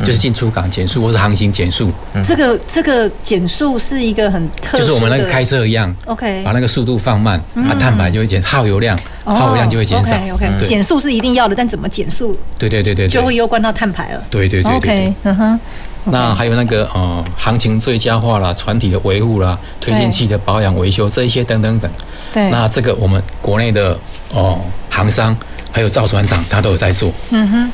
就是进出港减速，或是航行减速。这个这个减速是一个很特，就是我们那个开车一样，OK，把那个速度放慢，它碳排就会减，耗油量，耗油量就会减少。OK，减速是一定要的，但怎么减速？对对对对，就会攸关到碳排了。对对对对，OK，嗯哼。那还有那个呃，行情最佳化啦，船体的维护啦，推进器的保养维修，这一些等等等。对。那这个我们国内的哦航商。还有造船厂，它都有在做。嗯哼，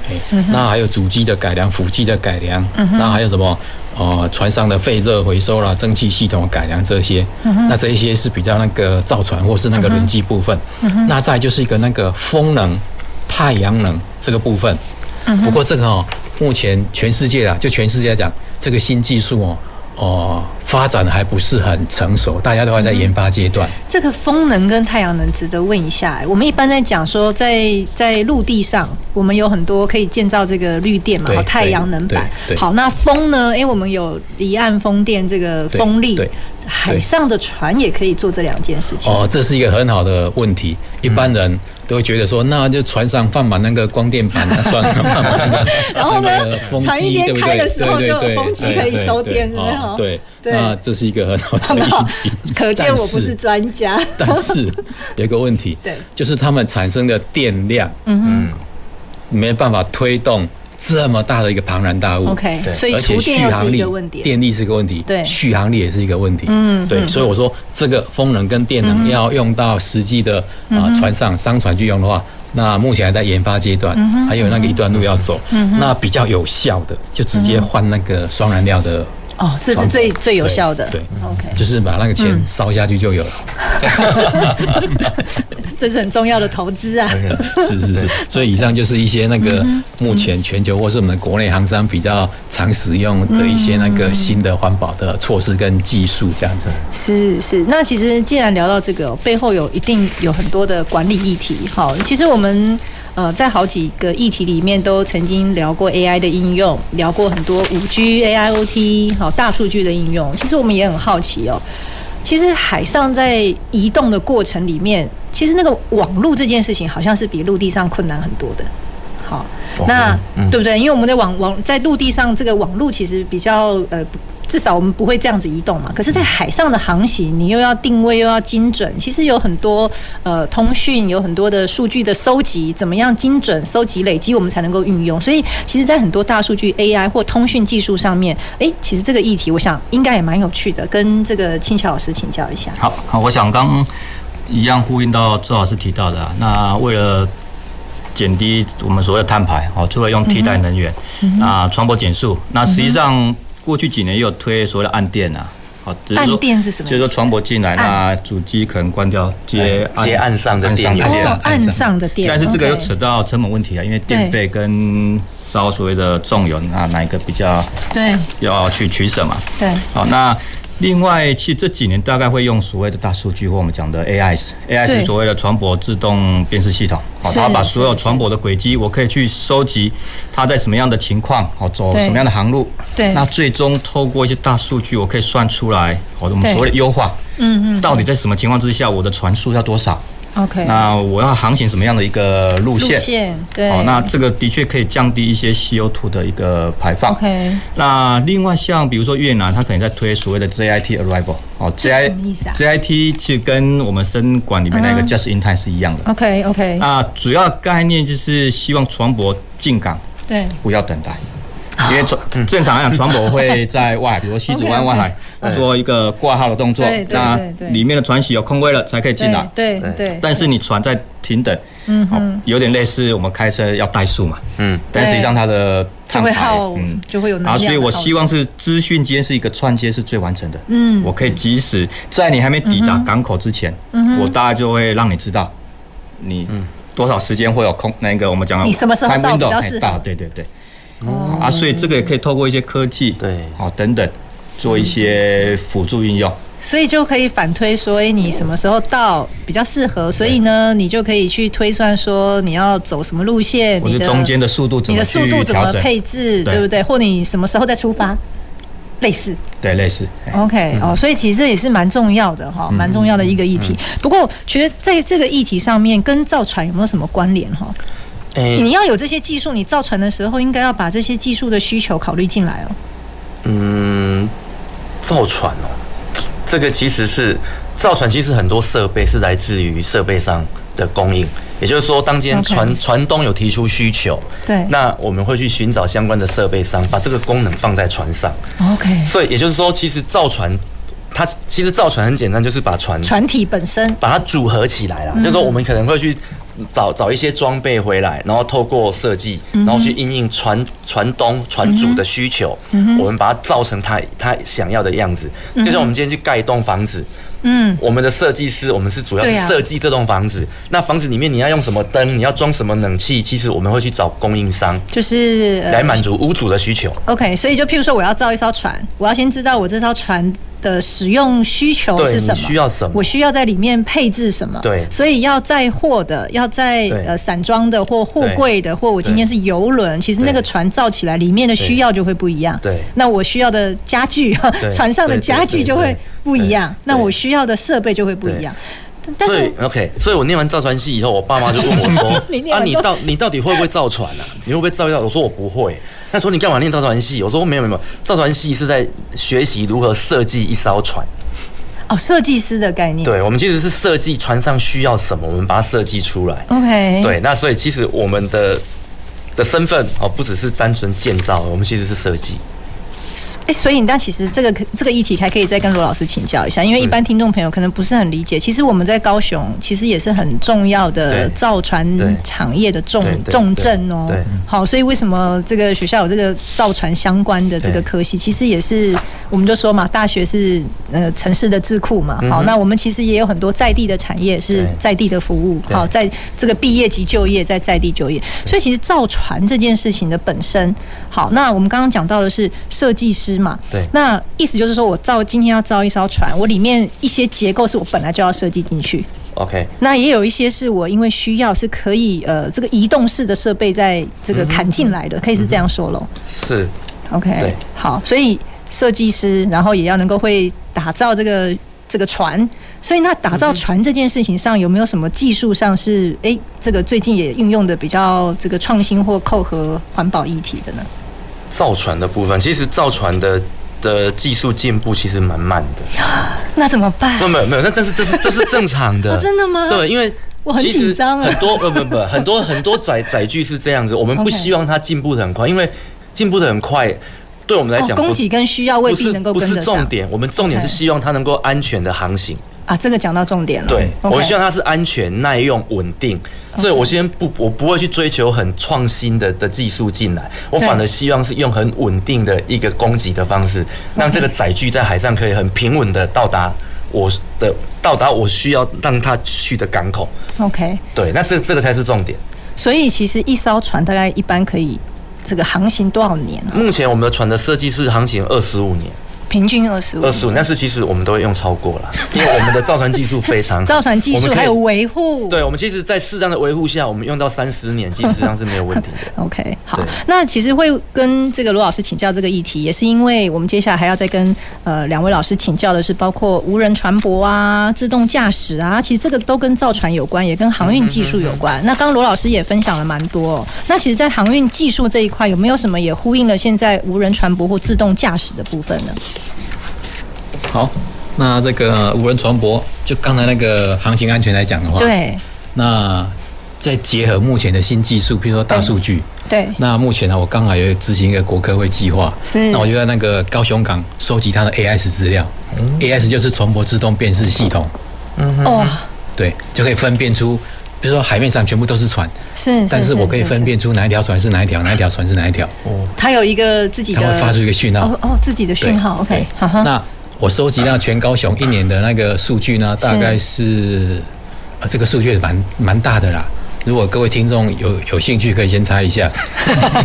那还有主机的改良、辅机的改良，嗯哼，那还有什么？哦，船上的废热回收啦、蒸汽系统的改良这些，嗯哼，那这一些是比较那个造船或是那个轮机部分。嗯哼，那再就是一个那个风能、太阳能这个部分。嗯哼，不过这个哦，目前全世界啊，就全世界来讲，这个新技术哦。哦，发展的还不是很成熟，大家都还在研发阶段。这个风能跟太阳能值得问一下。我们一般在讲说在，在在陆地上，我们有很多可以建造这个绿电嘛，好太阳能板。好，那风呢？哎，我们有离岸风电这个风力，海上的船也可以做这两件事情。哦，这是一个很好的问题，一般人。嗯都会觉得说，那就船上放满那个光电板，算了。然后呢，船一边开的时候就有风机可以收电，对对，那这是一个很好的议题。可见我不是专家。但是有一个问题，对，就是他们产生的电量，嗯，没办法推动。这么大的一个庞然大物，OK，所以储电是一个问题，电力是个问题，对，续航力也是一个问题，嗯，对，所以我说这个风能跟电能要用到实际的啊船上商船去用的话，那目前还在研发阶段，还有那个一段路要走，那比较有效的就直接换那个双燃料的。哦，这是最最有效的。对，OK，就是把那个钱烧下去就有了。这是很重要的投资啊。是 是是，所以以上就是一些那个目前全球或是我们国内航商比较常使用的一些那个新的环保的措施跟技术这样子。是是，那其实既然聊到这个，背后有一定有很多的管理议题。好，其实我们。呃，在好几个议题里面都曾经聊过 AI 的应用，聊过很多五 G、AIoT 好大数据的应用。其实我们也很好奇哦。其实海上在移动的过程里面，其实那个网络这件事情好像是比陆地上困难很多的。好，那对不对？因为我们在网网在陆地上这个网络其实比较呃。至少我们不会这样子移动嘛。可是，在海上的航行，你又要定位，又要精准，其实有很多呃通讯，有很多的数据的收集，怎么样精准收集累积，我们才能够运用。所以，其实，在很多大数据 AI 或通讯技术上面，诶，其实这个议题，我想应该也蛮有趣的，跟这个青乔老师请教一下。好，好，我想刚一样呼应到周老师提到的，那为了减低我们所谓的碳排，哦，除了用替代能源，嗯、那船舶减速，那实际上。嗯过去几年也有推所谓的暗电啊，好，岸电是什么？就是说船舶进来，那主机可能关掉，接接岸上的电，岸上的电。但是这个又扯到成本问题啊，因为电费跟烧所谓的重油，那哪一个比较对？要去取舍嘛？对。好，那。另外，其实这几年大概会用所谓的大数据，或我们讲的 AI，AI 是所谓的船舶自动辨识系统。好，他把所有船舶的轨迹，我可以去收集它在什么样的情况，好走什么样的航路。对。那最终透过一些大数据，我可以算出来，好，我们所谓的优化。嗯嗯。到底在什么情况之下，我的船速要多少？OK，那我要航行什么样的一个路线？路线对。哦，那这个的确可以降低一些 CO2 的一个排放。OK。那另外像比如说越南，它可能在推所谓的 JIT Arrival。哦，JI 什么意思啊？JIT 其实跟我们生管里面那个 Just in Time 是一样的。OK OK。那主要概念就是希望船舶进港，对，不要等待。因为船正常来讲，船舶会在外海，比如西子湾 外海做一个挂号的动作，那里面的船席有空位了才可以进来。对对。但是你船在停等，嗯，有点类似我们开车要怠速嘛，嗯，但实际上它的就会耗，嗯，就会有能量。啊，所以我希望是资讯间是一个串接是最完整的，嗯，我可以即使在你还没抵达港口之前，嗯，我大概就会让你知道，你多少时间会有空那个我们讲的你什么时候到比较适合？对对对。哦啊，所以这个也可以透过一些科技，对，好等等，做一些辅助运用，所以就可以反推说，哎，你什么时候到比较适合？所以呢，你就可以去推算说你要走什么路线，你的中间的速度怎么你的速度怎么配置，对不对？或你什么时候再出发，类似，对，类似。OK，哦，所以其实这也是蛮重要的哈，蛮重要的一个议题。不过，觉得在这个议题上面跟造船有没有什么关联哈？欸、你要有这些技术，你造船的时候应该要把这些技术的需求考虑进来哦。嗯，造船哦，这个其实是造船，其实很多设备是来自于设备上的供应。也就是说，当今天船.船东有提出需求，对，那我们会去寻找相关的设备商，把这个功能放在船上。OK，所以也就是说，其实造船。它其实造船很简单，就是把船船体本身把它组合起来了。就是说，我们可能会去找找一些装备回来，然后透过设计，然后去应应船船东船主的需求，我们把它造成他他想要的样子。就像我们今天去盖一栋房子，嗯，我们的设计师，我们是主要是设计这栋房子。那房子里面你要用什么灯，你要装什么冷气，其实我们会去找供应商，就是来满足屋主的需求。OK，所以就譬如说，我要造一艘船，我要先知道我这艘船。的使用需求是什么？需要什么？我需要在里面配置什么？对，所以要载货的，要载呃散装的或货柜的，或我今天是游轮，其实那个船造起来里面的需要就会不一样。对，那我需要的家具，船上的家具就会不一样。那我需要的设备就会不一样。但是 OK，所以我念完造船系以后，我爸妈就问我说：“啊，你到你到底会不会造船啊？你会不会造一造？”我说：“我不会。”他说：“你干嘛念造船系？”我说：“没有没有，造船系是在学习如何设计一艘船。”哦，设计师的概念。对，我们其实是设计船上需要什么，我们把它设计出来。OK。对，那所以其实我们的的身份哦，不只是单纯建造，我们其实是设计。哎，所以那其实这个这个议题还可以再跟罗老师请教一下，因为一般听众朋友可能不是很理解。其实我们在高雄，其实也是很重要的造船产业的重重镇哦。好，所以为什么这个学校有这个造船相关的这个科系？其实也是，我们就说嘛，大学是呃城市的智库嘛。好，那我们其实也有很多在地的产业是在地的服务。好，在这个毕业及就业，在在地就业。所以其实造船这件事情的本身，好，那我们刚刚讲到的是设计师嘛，对，那意思就是说我造今天要造一艘船，我里面一些结构是我本来就要设计进去。OK，那也有一些是我因为需要是可以呃这个移动式的设备在这个砍进来的，可以是这样说喽。是，OK，对，好，所以设计师然后也要能够会打造这个这个船，所以那打造船这件事情上有没有什么技术上是哎这个最近也运用的比较这个创新或扣合环保议题的呢？造船的部分，其实造船的的技术进步其实蛮慢的。那怎么办？没有没有，那这是这是这是正常的。真的吗？对，因为我很紧张啊。很多不不不，很多很多载载具是这样子，我们不希望它进步的很快，因为进步的很快，对我们来讲，供给跟需要未必能够跟得上。不是重点，我们重点是希望它能够安全的航行。啊，这个讲到重点了。对，我希望它是安全、耐用、稳定。所以我先不，我不会去追求很创新的的技术进来，我反而希望是用很稳定的一个供给的方式，让这个载具在海上可以很平稳的到达我的到达我需要让它去的港口。OK，对，那这这个才是重点。所以其实一艘船大概一般可以这个航行多少年？目前我们的船的设计是航行二十五年。平均二十五，二十五，但是其实我们都会用超过了，因为我们的造船技术非常好，造船技术还有维护，对，我们其实，在适当的维护下，我们用到三十年，其实上是没有问题的。OK，好，那其实会跟这个罗老师请教这个议题，也是因为我们接下来还要再跟呃两位老师请教的是，包括无人船舶啊、自动驾驶啊，其实这个都跟造船有关，也跟航运技术有关。那刚刚罗老师也分享了蛮多哦，那其实，在航运技术这一块，有没有什么也呼应了现在无人船舶或自动驾驶的部分呢？好，那这个无人船舶，就刚才那个航行安全来讲的话，对，那再结合目前的新技术，比如说大数据，对，那目前呢，我刚好有执行一个国科会计划，是，那我就在那个高雄港收集它的 AIS 资料、嗯、，AIS 就是船舶自动辨识系统，嗯哦，对，就可以分辨出，比如说海面上全部都是船，是，但是我可以分辨出哪一条船是哪一条，哪一条船是哪一条，哦，它有一个自己的，它会发出一个讯号，哦哦，自己的讯号，OK，好哈，那。我收集到全高雄一年的那个数据呢，大概是，啊，这个数据蛮蛮大的啦。如果各位听众有有兴趣，可以先猜一下。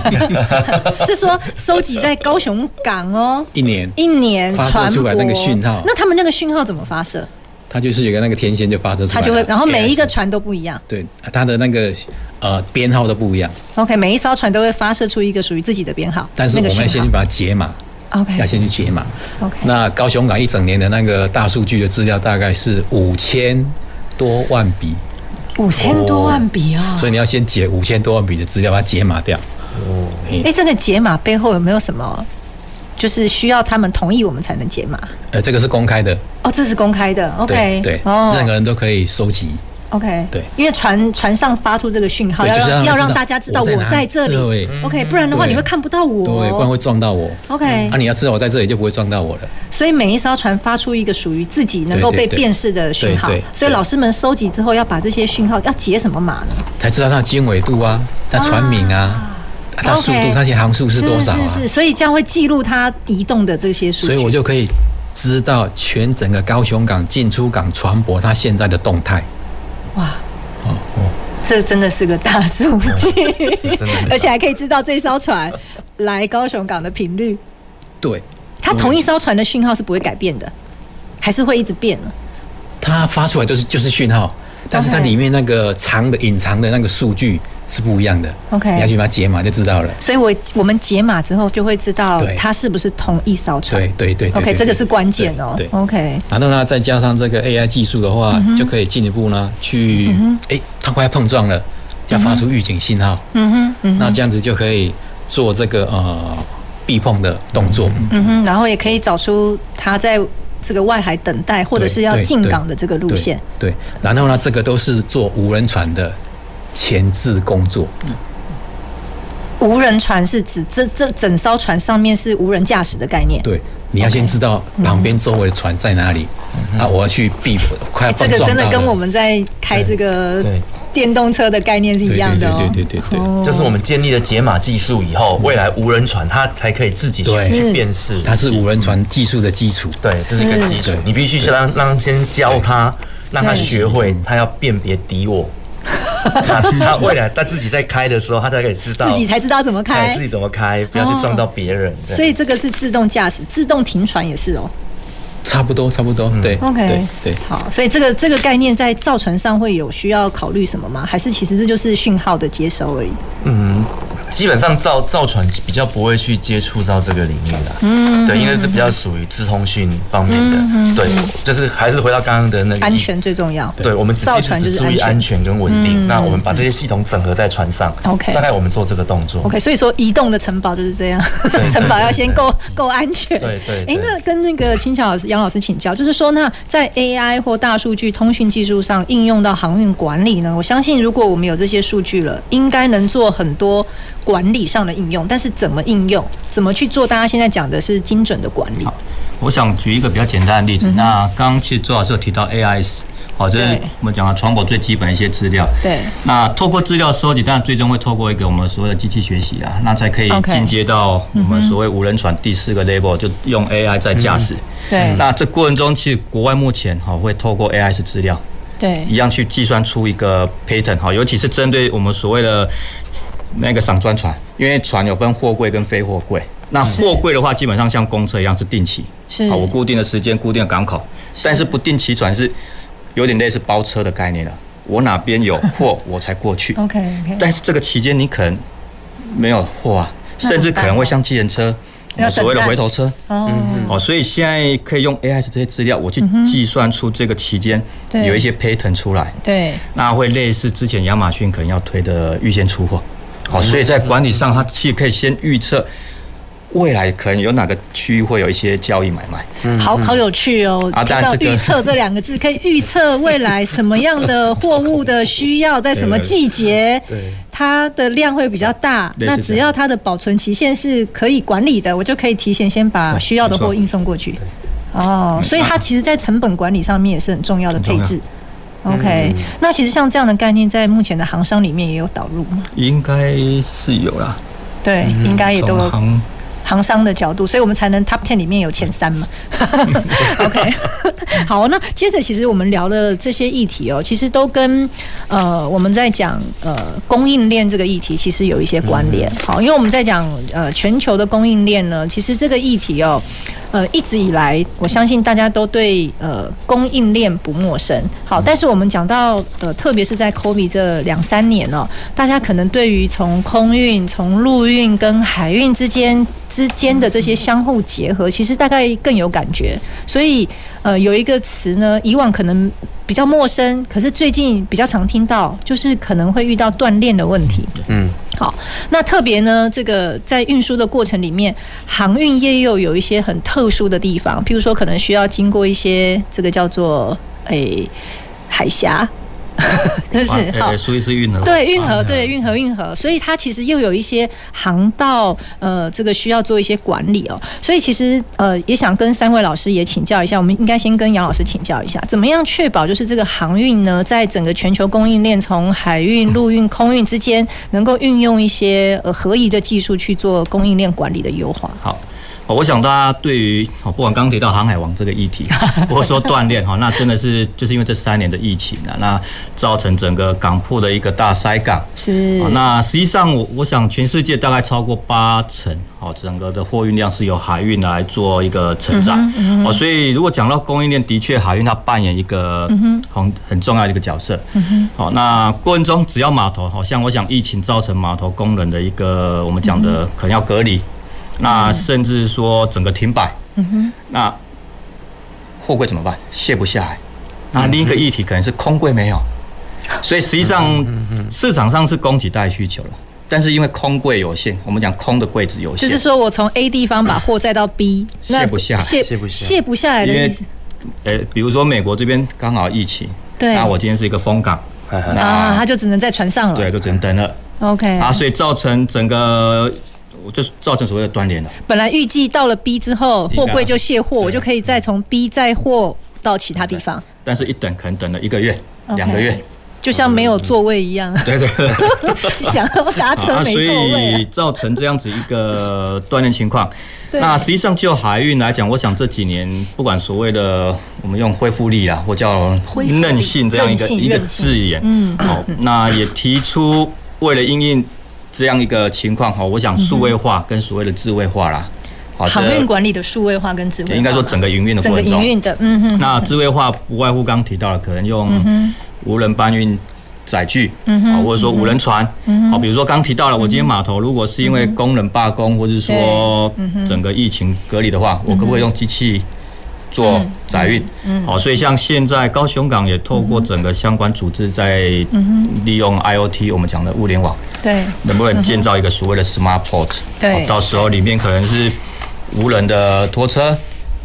是说收集在高雄港哦，一年一年发射出来那个讯号，那他们那个讯号怎么发射？它就是有个那个天线就发射出来，它就会，然后每一个船都不一样。对，它的那个呃编号都不一样。OK，每一艘船都会发射出一个属于自己的编号。但是我们先把它解码。Okay, 要先去解码。OK，那高雄港一整年的那个大数据的资料大概是五千多万笔。五千多万笔啊！所以你要先解五千多万笔的资料，把它解码掉。哦，哎，这个解码背后有没有什么？就是需要他们同意我们才能解码？呃，这个是公开的。哦，这是公开的。OK，对，哦，任何人都可以收集。OK，对，因为船船上发出这个讯号，要让要让大家知道我在这里。OK，不然的话你会看不到我，对，不然会撞到我。OK，啊，你要知道我在这里，就不会撞到我了。所以每一艘船发出一个属于自己能够被辨识的讯号，所以老师们收集之后要把这些讯号要解什么码呢？才知道它的经纬度啊，它船名啊，它速度，它些航速是多少啊？是是，所以这样会记录它移动的这些数据。所以我就可以知道全整个高雄港进出港船舶它现在的动态。哇！哦哦，这真的是个大数据，而且还可以知道这艘船来高雄港的频率。对，它同一艘船的讯号是不会改变的，还是会一直变呢？它发出来就是就是讯号，但是它里面那个藏的隐藏的那个数据。是不一样的，OK，你要去把它解码就知道了。所以我我们解码之后就会知道它是不是同一艘船。对对对，OK，这个是关键哦。对 OK，然后呢，再加上这个 AI 技术的话，就可以进一步呢去，哎，它快要碰撞了，要发出预警信号。嗯哼，那这样子就可以做这个呃避碰的动作。嗯哼，然后也可以找出它在这个外海等待或者是要进港的这个路线。对，然后呢，这个都是做无人船的。前置工作，无人船是指这这整艘船上面是无人驾驶的概念。对，你要先知道旁边周围的船在哪里，啊，我要去避。这个真的跟我们在开这个电动车的概念是一样的哦。对对对对，这是我们建立了解码技术以后，未来无人船它才可以自己去辨识，它是无人船技术的基础。对，这是一个基础，你必须先让让先教他，让他学会，他要辨别敌我。他他未来他自己在开的时候，他才可以知道自己才知道怎么开，自己怎么开，不要去撞到别人。所以这个是自动驾驶，自动停船也是哦。差不多，差不多，对，OK，对，好。所以这个这个概念在造船上会有需要考虑什么吗？还是其实这就是讯号的接收而已？嗯。基本上造造船比较不会去接触到这个领域啦，嗯，对，因为是比较属于资通讯方面的，对，就是还是回到刚刚的那个安全最重要，对，我们造船就是注意安全。跟稳定，那我们把这些系统整合在船上，OK，大概我们做这个动作，OK，所以说移动的城堡就是这样，城堡要先够够安全，对对，哎，那跟那个清桥老师杨老师请教，就是说那在 AI 或大数据通讯技术上应用到航运管理呢？我相信如果我们有这些数据了，应该能做很多。管理上的应用，但是怎么应用，怎么去做？大家现在讲的是精准的管理。我想举一个比较简单的例子。嗯、那刚刚其实周老师有提到 AIS，好，这是我们讲的船舶最基本的一些资料。对。那透过资料收集，当然最终会透过一个我们所谓的机器学习啊，那才可以进阶到我们所谓无人船第四个 level，就用 AI 在驾驶。对。那这过程中，其实国外目前哈会透过 AIS 资料，对，一样去计算出一个 pattern 哈，尤其是针对我们所谓的。那个散装船，因为船有分货柜跟非货柜，那货柜的话，基本上像公车一样是定期，是好，我固定的时间、固定的港口，但是不定期船是有点类似包车的概念了。我哪边有货，我才过去。OK OK。但是这个期间你可能没有货啊，甚至可能会像计程车，所谓的回头车。哦。哦，所以现在可以用 AI 这些资料，我去计算出这个期间有一些 pattern 出来。对。那会类似之前亚马逊可能要推的预先出货。好，所以在管理上，它其实可以先预测。未来可能有哪个区域会有一些交易买卖？嗯、好好有趣哦！啊、听到“预测”这两个字，可以预测未来什么样的货物的需要，在什么季节，它的量会比较大。那只要它的保存期限是可以管理的，我就可以提前先把需要的货运送过去。哦，所以它其实，在成本管理上面也是很重要的配置。OK，、嗯、那其实像这样的概念，在目前的航商里面也有导入吗？应该是有啦。对，嗯、应该也都。行商的角度，所以我们才能 Top Ten 里面有前三嘛。OK，好，那接着其实我们聊的这些议题哦，其实都跟呃我们在讲呃供应链这个议题其实有一些关联。好，因为我们在讲呃全球的供应链呢，其实这个议题哦。呃，一直以来，我相信大家都对呃供应链不陌生。好，但是我们讲到呃，特别是在 COVID 这两三年哦，大家可能对于从空运、从陆运跟海运之间之间的这些相互结合，其实大概更有感觉。所以呃，有一个词呢，以往可能比较陌生，可是最近比较常听到，就是可能会遇到断链的问题。嗯。好，那特别呢，这个在运输的过程里面，航运业又有一些很特殊的地方，譬如说可能需要经过一些这个叫做诶、海峡。就是好，苏伊士运河对运河，对运河运河，所以它其实又有一些航道，呃，这个需要做一些管理哦。所以其实呃，也想跟三位老师也请教一下，我们应该先跟杨老师请教一下，怎么样确保就是这个航运呢，在整个全球供应链，从海运、陆运、空运之间，能够运用一些呃合宜的技术去做供应链管理的优化。好。我想大家对于不管刚刚提到航海王这个议题，或者说锻炼哈，那真的是就是因为这三年的疫情啊，那造成整个港铺的一个大塞港。是。那实际上我我想全世界大概超过八成，哦，整个的货运量是由海运来做一个承载。哦，所以如果讲到供应链，的确海运它扮演一个很很重要的一个角色。好，那过程中只要码头，好像我想疫情造成码头工人的一个我们讲的可能要隔离。那甚至说整个停摆，嗯哼，那货柜怎么办？卸不下来。那另一个议题可能是空柜没有，所以实际上市场上是供给大于需求了。但是因为空柜有限，我们讲空的柜子有限，就是说我从 A 地方把货载到 B，卸不下来，卸不下，卸不下来的意思。呃，比如说美国这边刚好疫情，对，那我今天是一个封港，啊，他就只能在船上了，对，就只能等了。OK，啊，所以造成整个。我就造成所谓的断链了。本来预计到了 B 之后，货柜就卸货，我就可以再从 B 载货到其他地方。但是，一等可能等了一个月、两个月，就像没有座位一样。对对对，想要搭车没座位。所以造成这样子一个断链情况。那实际上就海运来讲，我想这几年不管所谓的我们用恢复力啊，或叫韧性这样一个一个字眼，嗯，好，那也提出为了因应。这样一个情况哈，我想数位化跟所谓的智慧化啦，好，航运管理的数位化跟智慧化，应该说整个营运的整个营运的，嗯哼。那智慧化不外乎刚刚提到了，可能用无人搬运载具，嗯哼，或者说无人船，嗯好，比如说刚提到了，我今天码头如果是因为工人罢工，或者说整个疫情隔离的话，我可不可以用机器做载运？嗯，好，所以像现在高雄港也透过整个相关组织在利用 IOT，我们讲的物联网。对，能不能建造一个所谓的 smart port？对，到时候里面可能是无人的拖车。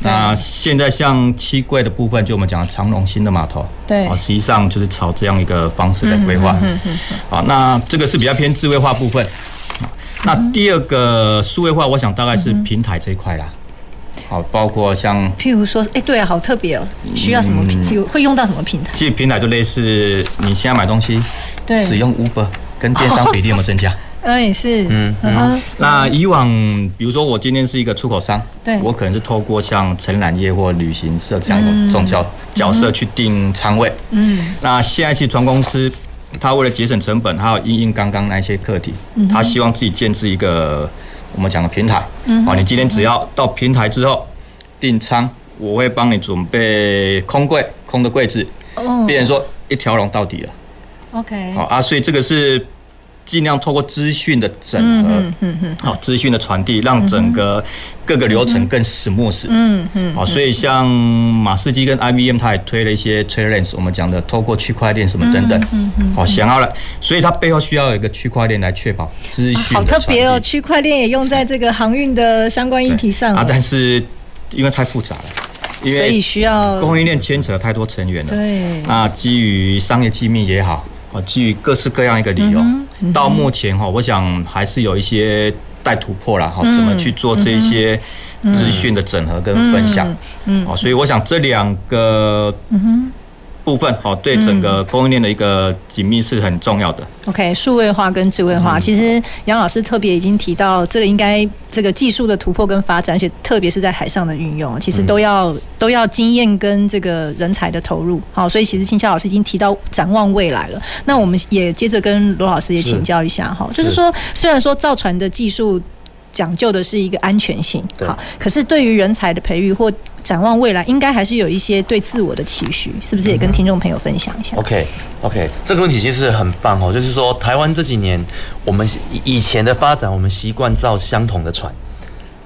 那现在像七柜的部分，就我们讲的长隆新的码头。对，实际上就是朝这样一个方式在规划。好，那这个是比较偏智慧化部分。那第二个数位化，我想大概是平台这一块啦。好，包括像譬如说，哎，对啊，好特别哦，需要什么平台？会用到什么平台？其实平台就类似你现在买东西，对，使用 Uber。跟电商比例有没有增加？嗯，也是。嗯嗯。那以往，比如说我今天是一个出口商，对，我可能是透过像承揽业或旅行社这样这种角角色去定仓位。嗯。那现在其实船公司，他为了节省成本，还有应应刚刚那些课题，他希望自己建置一个我们讲的平台。嗯，好，你今天只要到平台之后订仓，我会帮你准备空柜、空的柜子。哦，变成说一条龙到底了。OK。好啊，所以这个是。尽量透过资讯的整合，好资讯的传递，让整个各个流程更 smooth。嗯嗯，好，所以像马士基跟 IBM，它也推了一些 TraceLens，我们讲的透过区块链什么等等。嗯嗯，好，想要了，所以它背后需要有一个区块链来确保资讯。好特别哦，区块链也用在这个航运的相关议题上啊，但是因为太复杂了，所以需要供应链牵扯太多成员了。对，那基于商业机密也好。哦，基于各式各样一个理由，到目前哈，我想还是有一些待突破了哈，怎么去做这些资讯的整合跟分享？嗯，哦，所以我想这两个，部分哦，对整个供应链的一个紧密是很重要的。OK，数位化跟智慧化，嗯、其实杨老师特别已经提到，这个应该这个技术的突破跟发展，而且特别是在海上的运用，其实都要都要经验跟这个人才的投入。好，所以其实青霄老师已经提到展望未来了。那我们也接着跟罗老师也请教一下哈，就是说，虽然说造船的技术。讲究的是一个安全性，好，可是对于人才的培育或展望未来，应该还是有一些对自我的期许，是不是也跟听众朋友分享一下？OK，OK，这个问题其实很棒哦，就是说台湾这几年我们以前的发展，我们习惯造相同的船，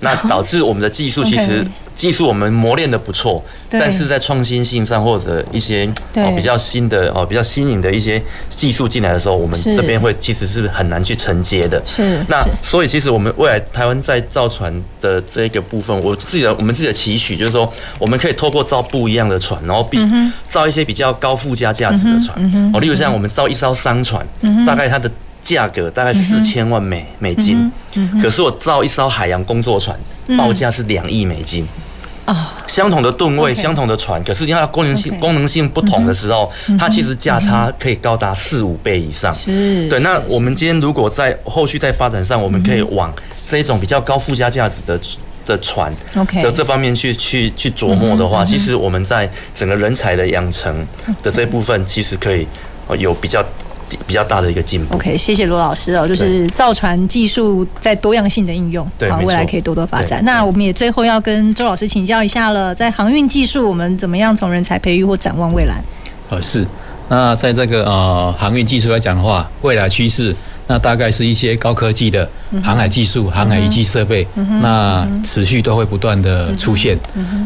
那导致我们的技术其实。技术我们磨练的不错，但是在创新性上或者一些哦比较新的哦比较新颖的一些技术进来的时候，我们这边会其实是很难去承接的。是，那所以其实我们未来台湾在造船的这个部分，我自己的我们自己的期许就是说，我们可以透过造不一样的船，然后比造一些比较高附加价值的船。哦，例如像我们造一艘商船，大概它的价格大概四千万美美金，可是我造一艘海洋工作船，报价是两亿美金。啊，相同的吨位，相同的船，可是因为它功能性功能性不同的时候，它其实价差可以高达四五倍以上。是，对。那我们今天如果在后续在发展上，我们可以往这一种比较高附加价值的的船的这方面去去去琢磨的话，其实我们在整个人才的养成的这一部分，其实可以有比较。比较大的一个进步。OK，谢谢罗老师哦，就是造船技术在多样性的应用，对，未来可以多多发展。那我们也最后要跟周老师请教一下了，在航运技术，我们怎么样从人才培育或展望未来？呃，是。那在这个呃航运技术来讲的话，未来趋势，那大概是一些高科技的航海技术、航海仪器设备，那持续都会不断的出现。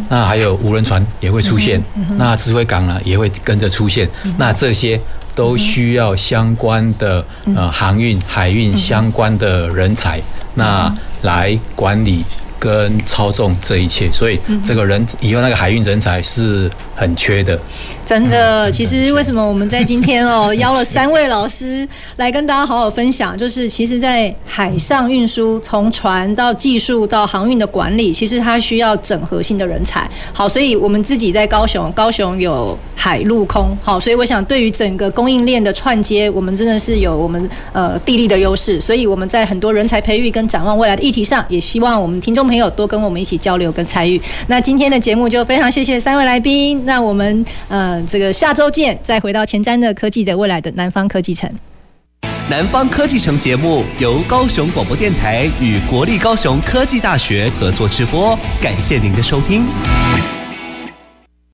那还有无人船也会出现，那智慧港呢也会跟着出现。那这些。都需要相关的呃航运、海运相关的人才，那来管理跟操纵这一切，所以这个人以后那个海运人才是很缺的。真的，其实为什么我们在今天哦邀了三位老师来跟大家好好分享，就是其实，在海上运输，从船到技术到航运的管理，其实它需要整合性的人才。好，所以我们自己在高雄，高雄有海陆空，好，所以我想对于整个供应链的串接，我们真的是有我们呃地利的优势。所以我们在很多人才培育跟展望未来的议题上，也希望我们听众朋友多跟我们一起交流跟参与。那今天的节目就非常谢谢三位来宾。那我们呃这个下周见，再回到前瞻的科技的未来的南方科技城。南方科技城节目由高雄广播电台与国立高雄科技大学合作直播，感谢您的收听。